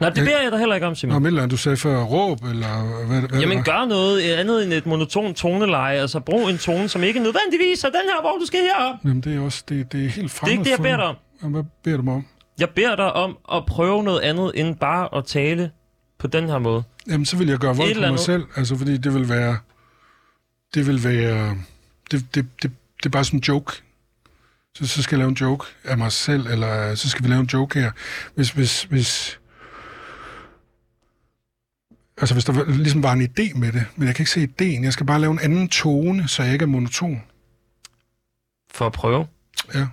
Nej, det beder jeg dig heller ikke om, Nå, Simon. et eller andet, du sagde før, råb, eller hvad, hvad Jamen gør noget andet end et monotont toneleje. Altså brug en tone, som ikke nødvendigvis er den her, hvor du skal herop. Jamen, det er også, det, det er helt Det er fremmed ikke det, jeg beder dig om. Jamen, Hvad beder du mig om? Jeg beder dig om at prøve noget andet, end bare at tale på den her måde. Jamen, så vil jeg gøre vold på mig andet. selv, altså, fordi det vil være... Det vil være... Det, det, det, det er bare sådan en joke. Så, så skal jeg lave en joke af mig selv, eller så skal vi lave en joke her. Hvis, hvis, hvis... Altså, hvis der var- ligesom var en idé med det, men jeg kan ikke se ideen. Jeg skal bare lave en anden tone, så jeg ikke er monoton. For at prøve. Ja.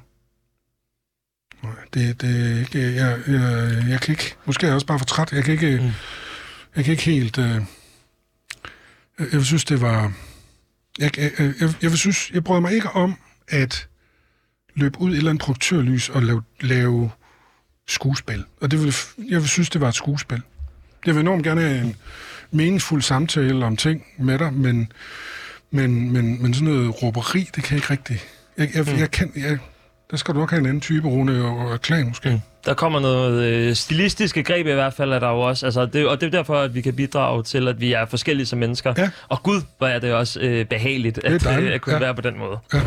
Nej, det, det er ikke... Jeg, jeg, jeg kan ikke... Måske er jeg også bare for træt. Jeg kan ikke... Mm. Jeg kan ikke helt... Øh, jeg, jeg synes, det var... Jeg, jeg, jeg, jeg, synes, jeg bryder mig ikke om at løbe ud i et eller andet produktørlys og lave, lave skuespil. Og det vil, jeg vil synes, det var et skuespil. Jeg vil enormt gerne have en meningsfuld samtale om ting med dig, men, men, men, men sådan noget råberi, det kan jeg ikke rigtig. Jeg, jeg, Mm. jeg kan, jeg, der skal du nok have en anden type, Rune, og, og klan måske. Mm. Der kommer noget øh, stilistiske greb i hvert fald, er der jo også. Altså, det, og det er derfor, at vi kan bidrage til, at vi er forskellige som mennesker. Ja. Og gud, hvor er det også øh, behageligt, er at, øh, at kunne ja. være på den måde. Ja.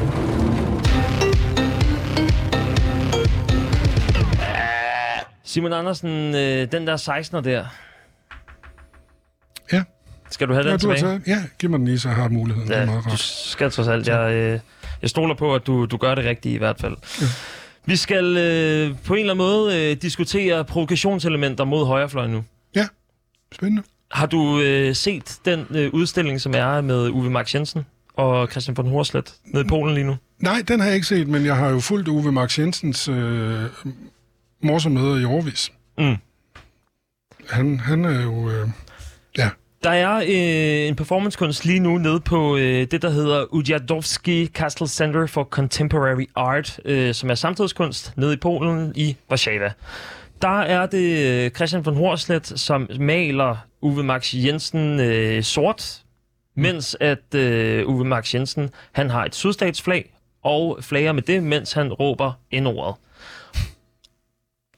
Simon Andersen, øh, den der 16'er der, skal du have den ja, tilbage? taget, ja, giv mig den lige, så jeg har muligheden. det er Ja, meget rart. skal trods alt. Jeg, øh, jeg stoler på, at du, du gør det rigtige i hvert fald. Ja. Vi skal øh, på en eller anden måde øh, diskutere provokationselementer mod højrefløjen nu. Spændende. Har du øh, set den øh, udstilling, som er med Uwe Max Jensen og Christian von Horslet nede i Polen lige nu? Nej, den har jeg ikke set, men jeg har jo fulgt Uwe Max Jensens øh, morsomheder i årvis. Mm. Han, han er jo... Øh, Der er øh, en performancekunst lige nu nede på øh, det, der hedder Ujadowski Castle Center for Contemporary Art, øh, som er samtidskunst nede i Polen i Warszawa. Der er det øh, Christian von Horslet, som maler Uwe Max Jensen øh, sort, mens at øh, Uwe Max Jensen han har et sydstatsflag og flager med det, mens han råber indordet.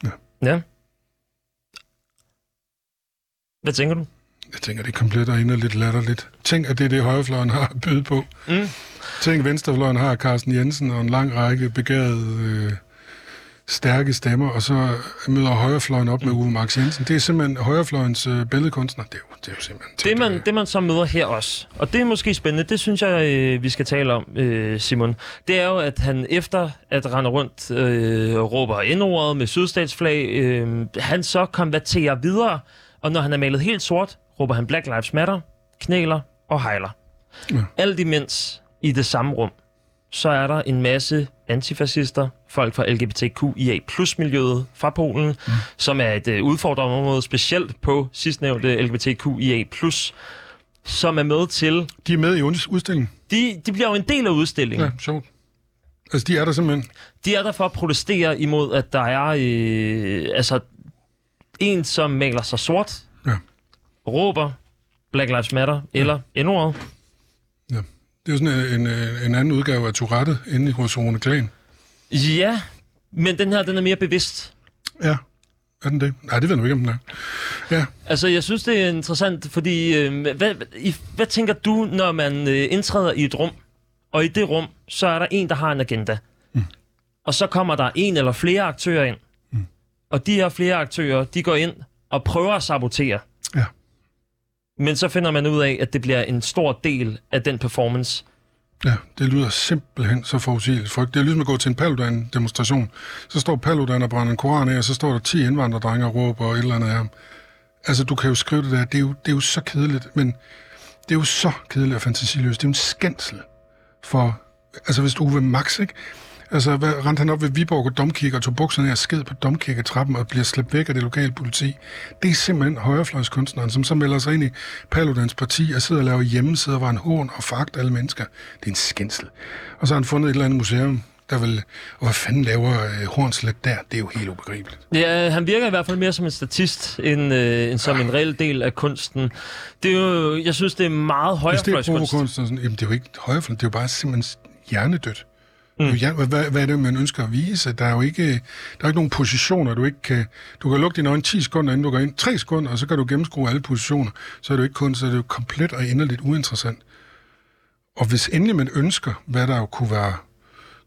Ja. ja. Hvad tænker du? Jeg tænker, det er komplet og lidt latterligt. Tænk, at det er det, højrefløjen har at byde på. Mm. Tænk, venstrefløjen har Carsten Jensen og en lang række begavede, øh, stærke stemmer, og så møder højrefløjen op med Uwe Max Jensen. Det er simpelthen højrefløjens øh, billedkunstner. Det er jo, det er jo simpelthen... Det man, det, man så møder her også, og det er måske spændende, det synes jeg, øh, vi skal tale om, øh, Simon, det er jo, at han efter at rende rundt øh, råber indordet med sydstatsflag, øh, han så konverterer videre, og når han er malet helt sort, råber han Black Lives Matter, knæler og hejler. Ja. Alt imens i det samme rum, så er der en masse antifascister, folk fra LGBTQIA plus-miljøet fra Polen, mm. som er et uh, udfordrende område, specielt på sidstnævnte LGBTQIA plus, som er med til... De er med i udstillingen. De, de bliver jo en del af udstillingen. Ja, sjovt. Altså, de er der simpelthen. De er der for at protestere imod, at der er øh, altså en, som maler sig sort, Ja. råber Black Lives Matter, eller endnu Ja. Det er jo sådan en, en, en anden udgave af Tourette inde hos Rune Klan. Ja, men den her, den er mere bevidst. Ja. Er den det? Nej, det ved jeg ikke, om den er. Ja. Altså, jeg synes, det er interessant, fordi... Øh, hvad, i, hvad tænker du, når man øh, indtræder i et rum, og i det rum, så er der en, der har en agenda. Mm. Og så kommer der en eller flere aktører ind. Og de her flere aktører, de går ind og prøver at sabotere. Ja. Men så finder man ud af, at det bliver en stor del af den performance. Ja, det lyder simpelthen så forudsigeligt frygt. Det er ligesom at gå til en Paludan-demonstration. Så står Paludan og brænder en koran af, og så står der 10 indvandrerdrenge og råber og et eller andet af ham. Altså, du kan jo skrive det der. Det er jo, det er jo så kedeligt, men det er jo så kedeligt og fantasiløst. Det er jo en skændsel for... Altså, hvis du Uwe Max, ikke? Altså, hvad, rendte han op ved Viborg og domkirke og tog bukserne af sked på domkirketrappen og bliver slæbt væk af det lokale politi. Det er simpelthen højrefløjskunstneren, som så melder sig ind i Paludans parti og sidder og laver hjemmesider, hvor han hån og fagt alle mennesker. Det er en skændsel. Og så har han fundet et eller andet museum, der vil... Og hvad fanden laver øh, Hornslet der? Det er jo helt ubegribeligt. Ja, han virker i hvert fald mere som en statist, end, øh, end som en reel del af kunsten. Det er jo, jeg synes, det er meget Hvis det er højrefløjskunst. så sådan, jamen det er jo ikke højrefløj, det er jo bare simpelthen hjernedødt. Mm. Ja, hvad, hvad er det, man ønsker at vise? Der er jo ikke, der er ikke nogen positioner, du ikke kan... Du kan lukke dine øjne 10 sekunder, inden du går ind. 3 sekunder, og så kan du gennemskue alle positioner. Så er det jo ikke kun, så er det jo komplet og inderligt uinteressant. Og hvis endelig man ønsker, hvad der jo kunne være,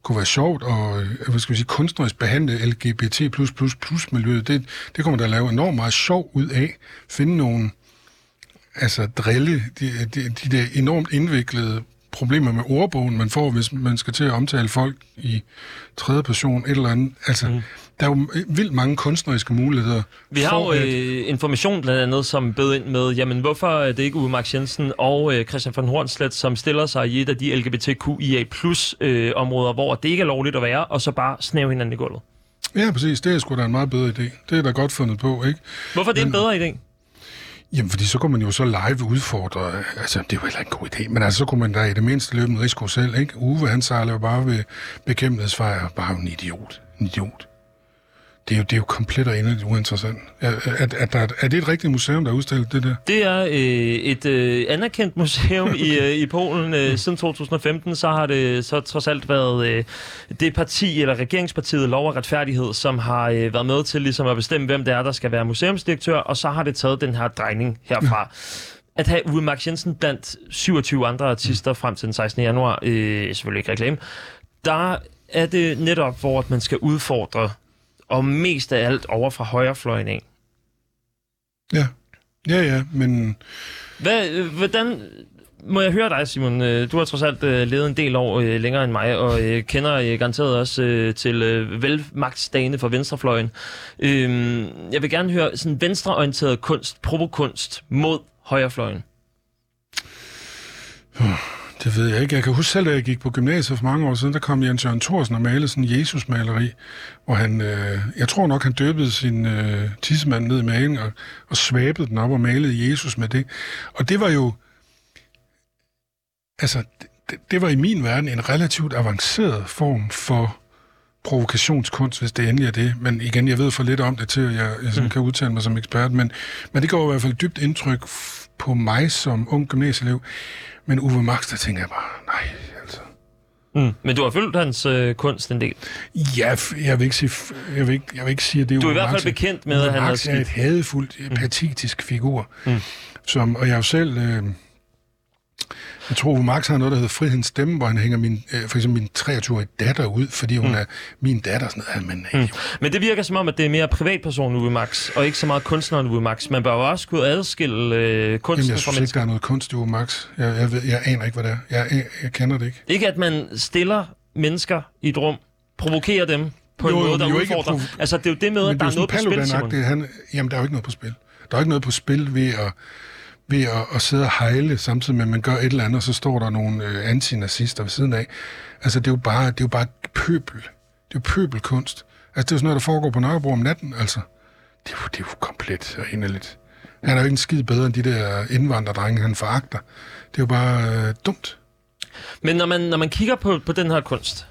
kunne være sjovt og øh, hvad skal vi sige, kunstnerisk behandle LGBT++ miljøet, det, det kommer der at lave enormt meget sjov ud af. Finde nogle, altså drille de, de, de der enormt indviklede problemer med ordbogen, man får, hvis man skal til at omtale folk i tredje person, et eller andet. Altså, mm. der er jo vildt mange kunstneriske muligheder. Vi har jo at- øh, information blandt andet, som bød ind med, jamen hvorfor er det ikke Uwe Max Jensen og øh, Christian von Hornslet, som stiller sig i et af de LGBTQIA plus øh, områder, hvor det ikke er lovligt at være, og så bare snæve hinanden i gulvet. Ja, præcis. Det er sgu da en meget bedre idé. Det er da godt fundet på, ikke? Hvorfor er det en bedre idé? Jamen, fordi så kunne man jo så live udfordre, altså det var heller ikke en god idé, men altså så kunne man da i det mindste løbe en risiko selv, ikke? Uwe, han sejler jo bare ved bekæmpelsesfejr, bare en idiot. En idiot. Det er jo, det er jo komplet og endeligt uinteressant. Er, er, er, der, er det et rigtigt museum, der udstiller det der? Det er øh, et øh, anerkendt museum i, øh, i Polen. Øh, siden 2015, så har det så trods alt været øh, det parti, eller regeringspartiet Lov og Retfærdighed, som har øh, været med til ligesom at bestemme, hvem det er, der skal være museumsdirektør, og så har det taget den her drejning herfra. At have Uwe Max Jensen blandt 27 andre artister frem til den 16. januar, øh, selvfølgelig ikke reklame, der er det netop, hvor man skal udfordre, og mest af alt over fra højrefløjen af. Ja. Ja, ja, men Hvad, hvordan må jeg høre dig, Simon? Øh, Du har trods alt øh, levet en del år øh, længere end mig, og kender garanteret også til velmagtsdagene for venstrefløjen. Øh, jeg vil gerne høre sådan venstreorienteret kunst, provokunst mod højrefløjen. Det ved jeg ikke. Jeg kan huske selv, da jeg gik på gymnasiet for mange år siden, der kom Jens Jørgen Thorsen og malede sådan en Jesus-maleri, hvor han, øh, jeg tror nok, han døbede sin øh, tissemand ned i magen og, og svabede den op og malede Jesus med det. Og det var jo, altså, det, det var i min verden en relativt avanceret form for provokationskunst, hvis det endelig er det. Men igen, jeg ved for lidt om det til, at jeg, jeg mm. kan udtale mig som ekspert, men, men det går i hvert fald dybt indtryk på mig som ung gymnasieelev. Men Uwe Max, der tænker jeg bare, nej, altså. Mm. Men du har følt hans øh, kunst en del? Ja, jeg vil ikke sige, jeg vil ikke, jeg vil ikke sige at det er Du er Uwe i hvert fald Max. bekendt med, Uwe at han har Max er et hadefuldt, mm. patetisk figur. Mm. Som, og jeg er jo selv... Øh, jeg tror, Uwe Max har noget, der hedder Frihedens Stemme, hvor han hænger min, øh, for eksempel min 23-årige datter ud, fordi hun mm. er min datter. Sådan noget. Men, mm. Men det virker som om, at det er mere privatpersonen Uwe Max, og ikke så meget kunstneren Uwe Max. Man bør jo også kunne adskille øh, kunsten Jamen, jeg fra synes ikke, der er noget kunst i Uwe Max. Jeg, jeg, ved, jeg aner ikke, hvad det er. Jeg, jeg, jeg kender det ikke. Ikke at man stiller mennesker i et rum, provokerer dem på Jo, en måde, der jo ikke udfordrer. provo- Altså, det er jo det med, at der er noget på spil, Simon. Han, jamen, der er jo ikke noget på spil. Der er ikke noget på spil ved at, ved at, at sidde og hejle, samtidig med, at man gør et eller andet, og så står der nogle øh, antinazister ved siden af. Altså, det er jo bare, det er jo bare pøbel. Det er jo pøbelkunst. Altså, det er jo sådan noget, der foregår på Nørrebro om natten, altså. Det er jo, det er jo komplet og inderligt. Han er jo ikke en skid bedre end de der indvandrerdrenge, han foragter. Det er jo bare øh, dumt. Men når man, når man kigger på, på den her kunst,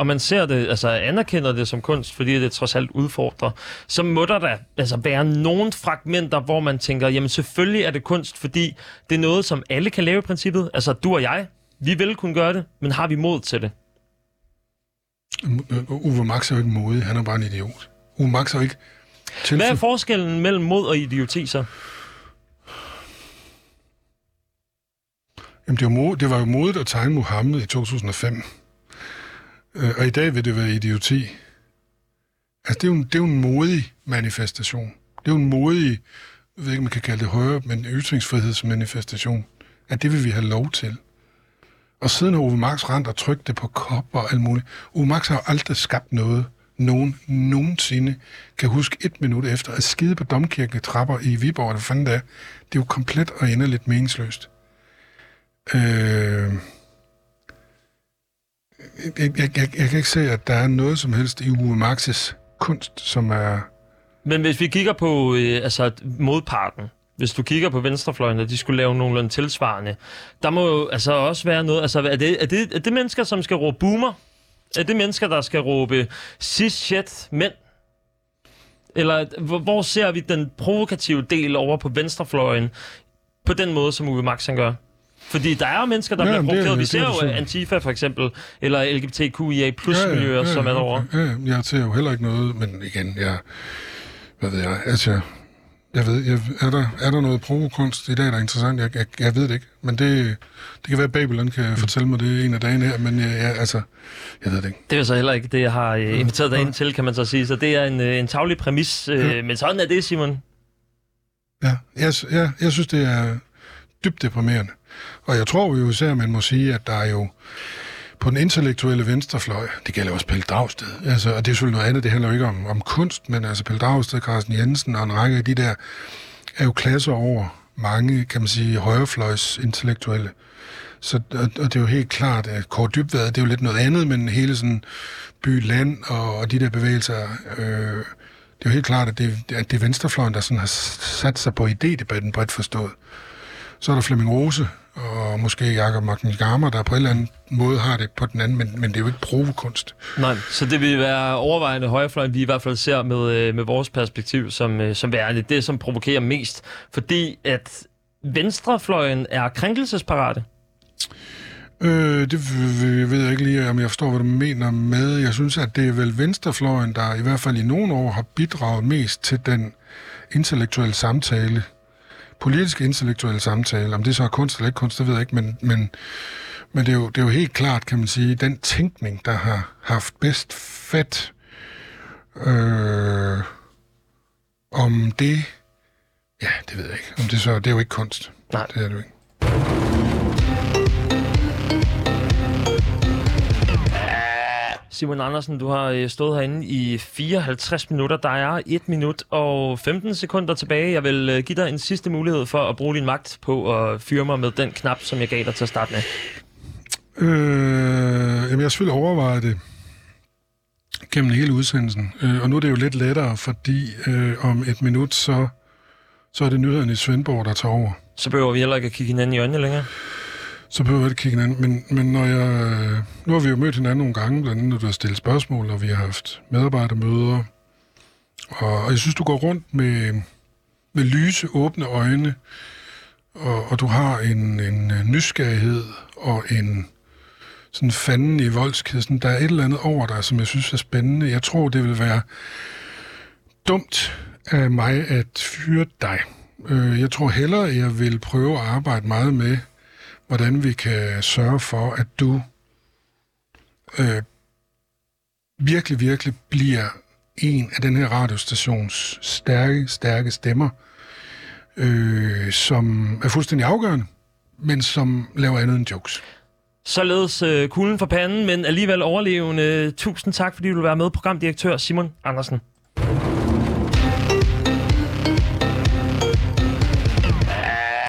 og man ser det, altså anerkender det som kunst, fordi det trods alt udfordrer, så må der da altså, være nogle fragmenter, hvor man tænker, jamen selvfølgelig er det kunst, fordi det er noget, som alle kan lave i princippet. Altså du og jeg, vi vil kunne gøre det, men har vi mod til det? Uwe Max er jo ikke modig, han er bare en idiot. Uwe Max er jo ikke... Hvad er tilfø- forskellen mellem mod og idioti så? Jamen, det, var mod, det var jo modigt at tegne Mohammed i 2005. Øh, og i dag vil det være idioti. Altså, det er jo en, det er jo en modig manifestation. Det er jo en modig, jeg ved ikke, om man kan kalde det højere, men ytringsfrihedsmanifestation. At det vil vi have lov til. Og siden har Ove Max rent og trykt det på kop og alt muligt. Ove Max har jo aldrig skabt noget, nogen nogensinde kan huske et minut efter at skide på domkirken trapper i Viborg, eller fanden det er. Det er jo komplet og inderligt meningsløst. Øh, jeg, jeg, jeg, jeg kan ikke se, at der er noget som helst i Uwe Maxes kunst, som er... Men hvis vi kigger på øh, altså, modparten, hvis du kigger på venstrefløjen, at de skulle lave nogenlunde tilsvarende, der må jo altså også være noget... Altså, er det, er det, er det mennesker, som skal råbe boomer? Er det mennesker, der skal råbe cis shit mænd? Eller hvor, hvor ser vi den provokative del over på venstrefløjen på den måde, som Uwe Max han gør? Fordi der er jo mennesker, der Ja, ja, bliver provokeret. Vi ser er jo sådan. Antifa for eksempel, eller LGBTQIA plus miljøer, som er derovre. Ja, ja, jeg ser jo heller ikke noget, men igen, jeg... Hvad ved jeg? Altså, jeg ved, jeg, er, der, er der noget provokunst i dag, der er interessant? Jeg, jeg, jeg ved det ikke, men det, det kan være, at Babylon kan fortælle mig det en af dagene her, men jeg, jeg, altså, jeg ved det ikke. Det er så heller ikke det, jeg har øh, inviteret dig ind til, kan man så sige. Så det er en, øh, en taglig præmis. Øh, Men sådan er det, Simon. Ja, jeg, jeg, jeg synes, det er dybt deprimerende. Og jeg tror jo især, man må sige, at der er jo på den intellektuelle venstrefløj, det gælder også Pelle Dragsted, altså, og det er selvfølgelig noget andet, det handler jo ikke om, om kunst, men altså Pelle Dragsted, Carsten Jensen og en række af de der, er jo klasser over mange, kan man sige, højrefløjs intellektuelle. Så, og, og det er jo helt klart, at Kåre Dybvad, det er jo lidt noget andet, men hele sådan by, land og, og de der bevægelser, øh, det er jo helt klart, at det, at det er venstrefløjen, der sådan har sat sig på idédebatten bredt forstået. Så er der Flemming Rose, og måske Jakob Magnigammer, der på en eller anden måde har det på den anden, men, men det er jo ikke provokunst. Nej, så det vil være overvejende højrefløjen, vi i hvert fald ser med, øh, med vores perspektiv som, øh, som værende det, som provokerer mest. Fordi at venstrefløjen er krænkelsesparate. Øh, det ved jeg ikke lige, om jeg forstår, hvad du mener med. Jeg synes, at det er vel venstrefløjen, der i hvert fald i nogle år har bidraget mest til den intellektuelle samtale, politiske intellektuelle samtale. Om det så er kunst eller ikke kunst, det ved jeg ikke, men, men, men det, er jo, det er jo helt klart, kan man sige, den tænkning, der har haft bedst fat øh, om det, ja, det ved jeg ikke. Om det så, det er jo ikke kunst. Nej. Det er det jo ikke. Simon Andersen, du har øh, stået herinde i 54 minutter. Der er 1 minut og 15 sekunder tilbage. Jeg vil øh, give dig en sidste mulighed for at bruge din magt på at fyre mig med den knap, som jeg gav dig til at starte med. Øh, jamen, jeg har selvfølgelig overvejet det gennem hele udsendelsen. Øh, og nu er det jo lidt lettere, fordi øh, om et minut, så, så er det nyhederne i Svendborg, der tager over. Så behøver vi heller ikke at kigge hinanden i øjnene længere. Så behøver jeg ikke kigge hinanden. Men, men når jeg, øh, nu har vi jo mødt hinanden nogle gange, blandt andet når du har stillet spørgsmål, og vi har haft medarbejdermøder. Og, og jeg synes, du går rundt med, med lyse, åbne øjne, og, og du har en, en øh, nysgerrighed og en sådan fanden i voldskhed. Sådan, der er et eller andet over dig, som jeg synes er spændende. Jeg tror, det vil være dumt af mig at fyre dig. Øh, jeg tror hellere, jeg vil prøve at arbejde meget med, hvordan vi kan sørge for, at du øh, virkelig, virkelig bliver en af den her radiostations stærke, stærke stemmer, øh, som er fuldstændig afgørende, men som laver andet end jokes. Således øh, kuglen for panden, men alligevel overlevende. Tusind tak, fordi du vil være med, programdirektør Simon Andersen.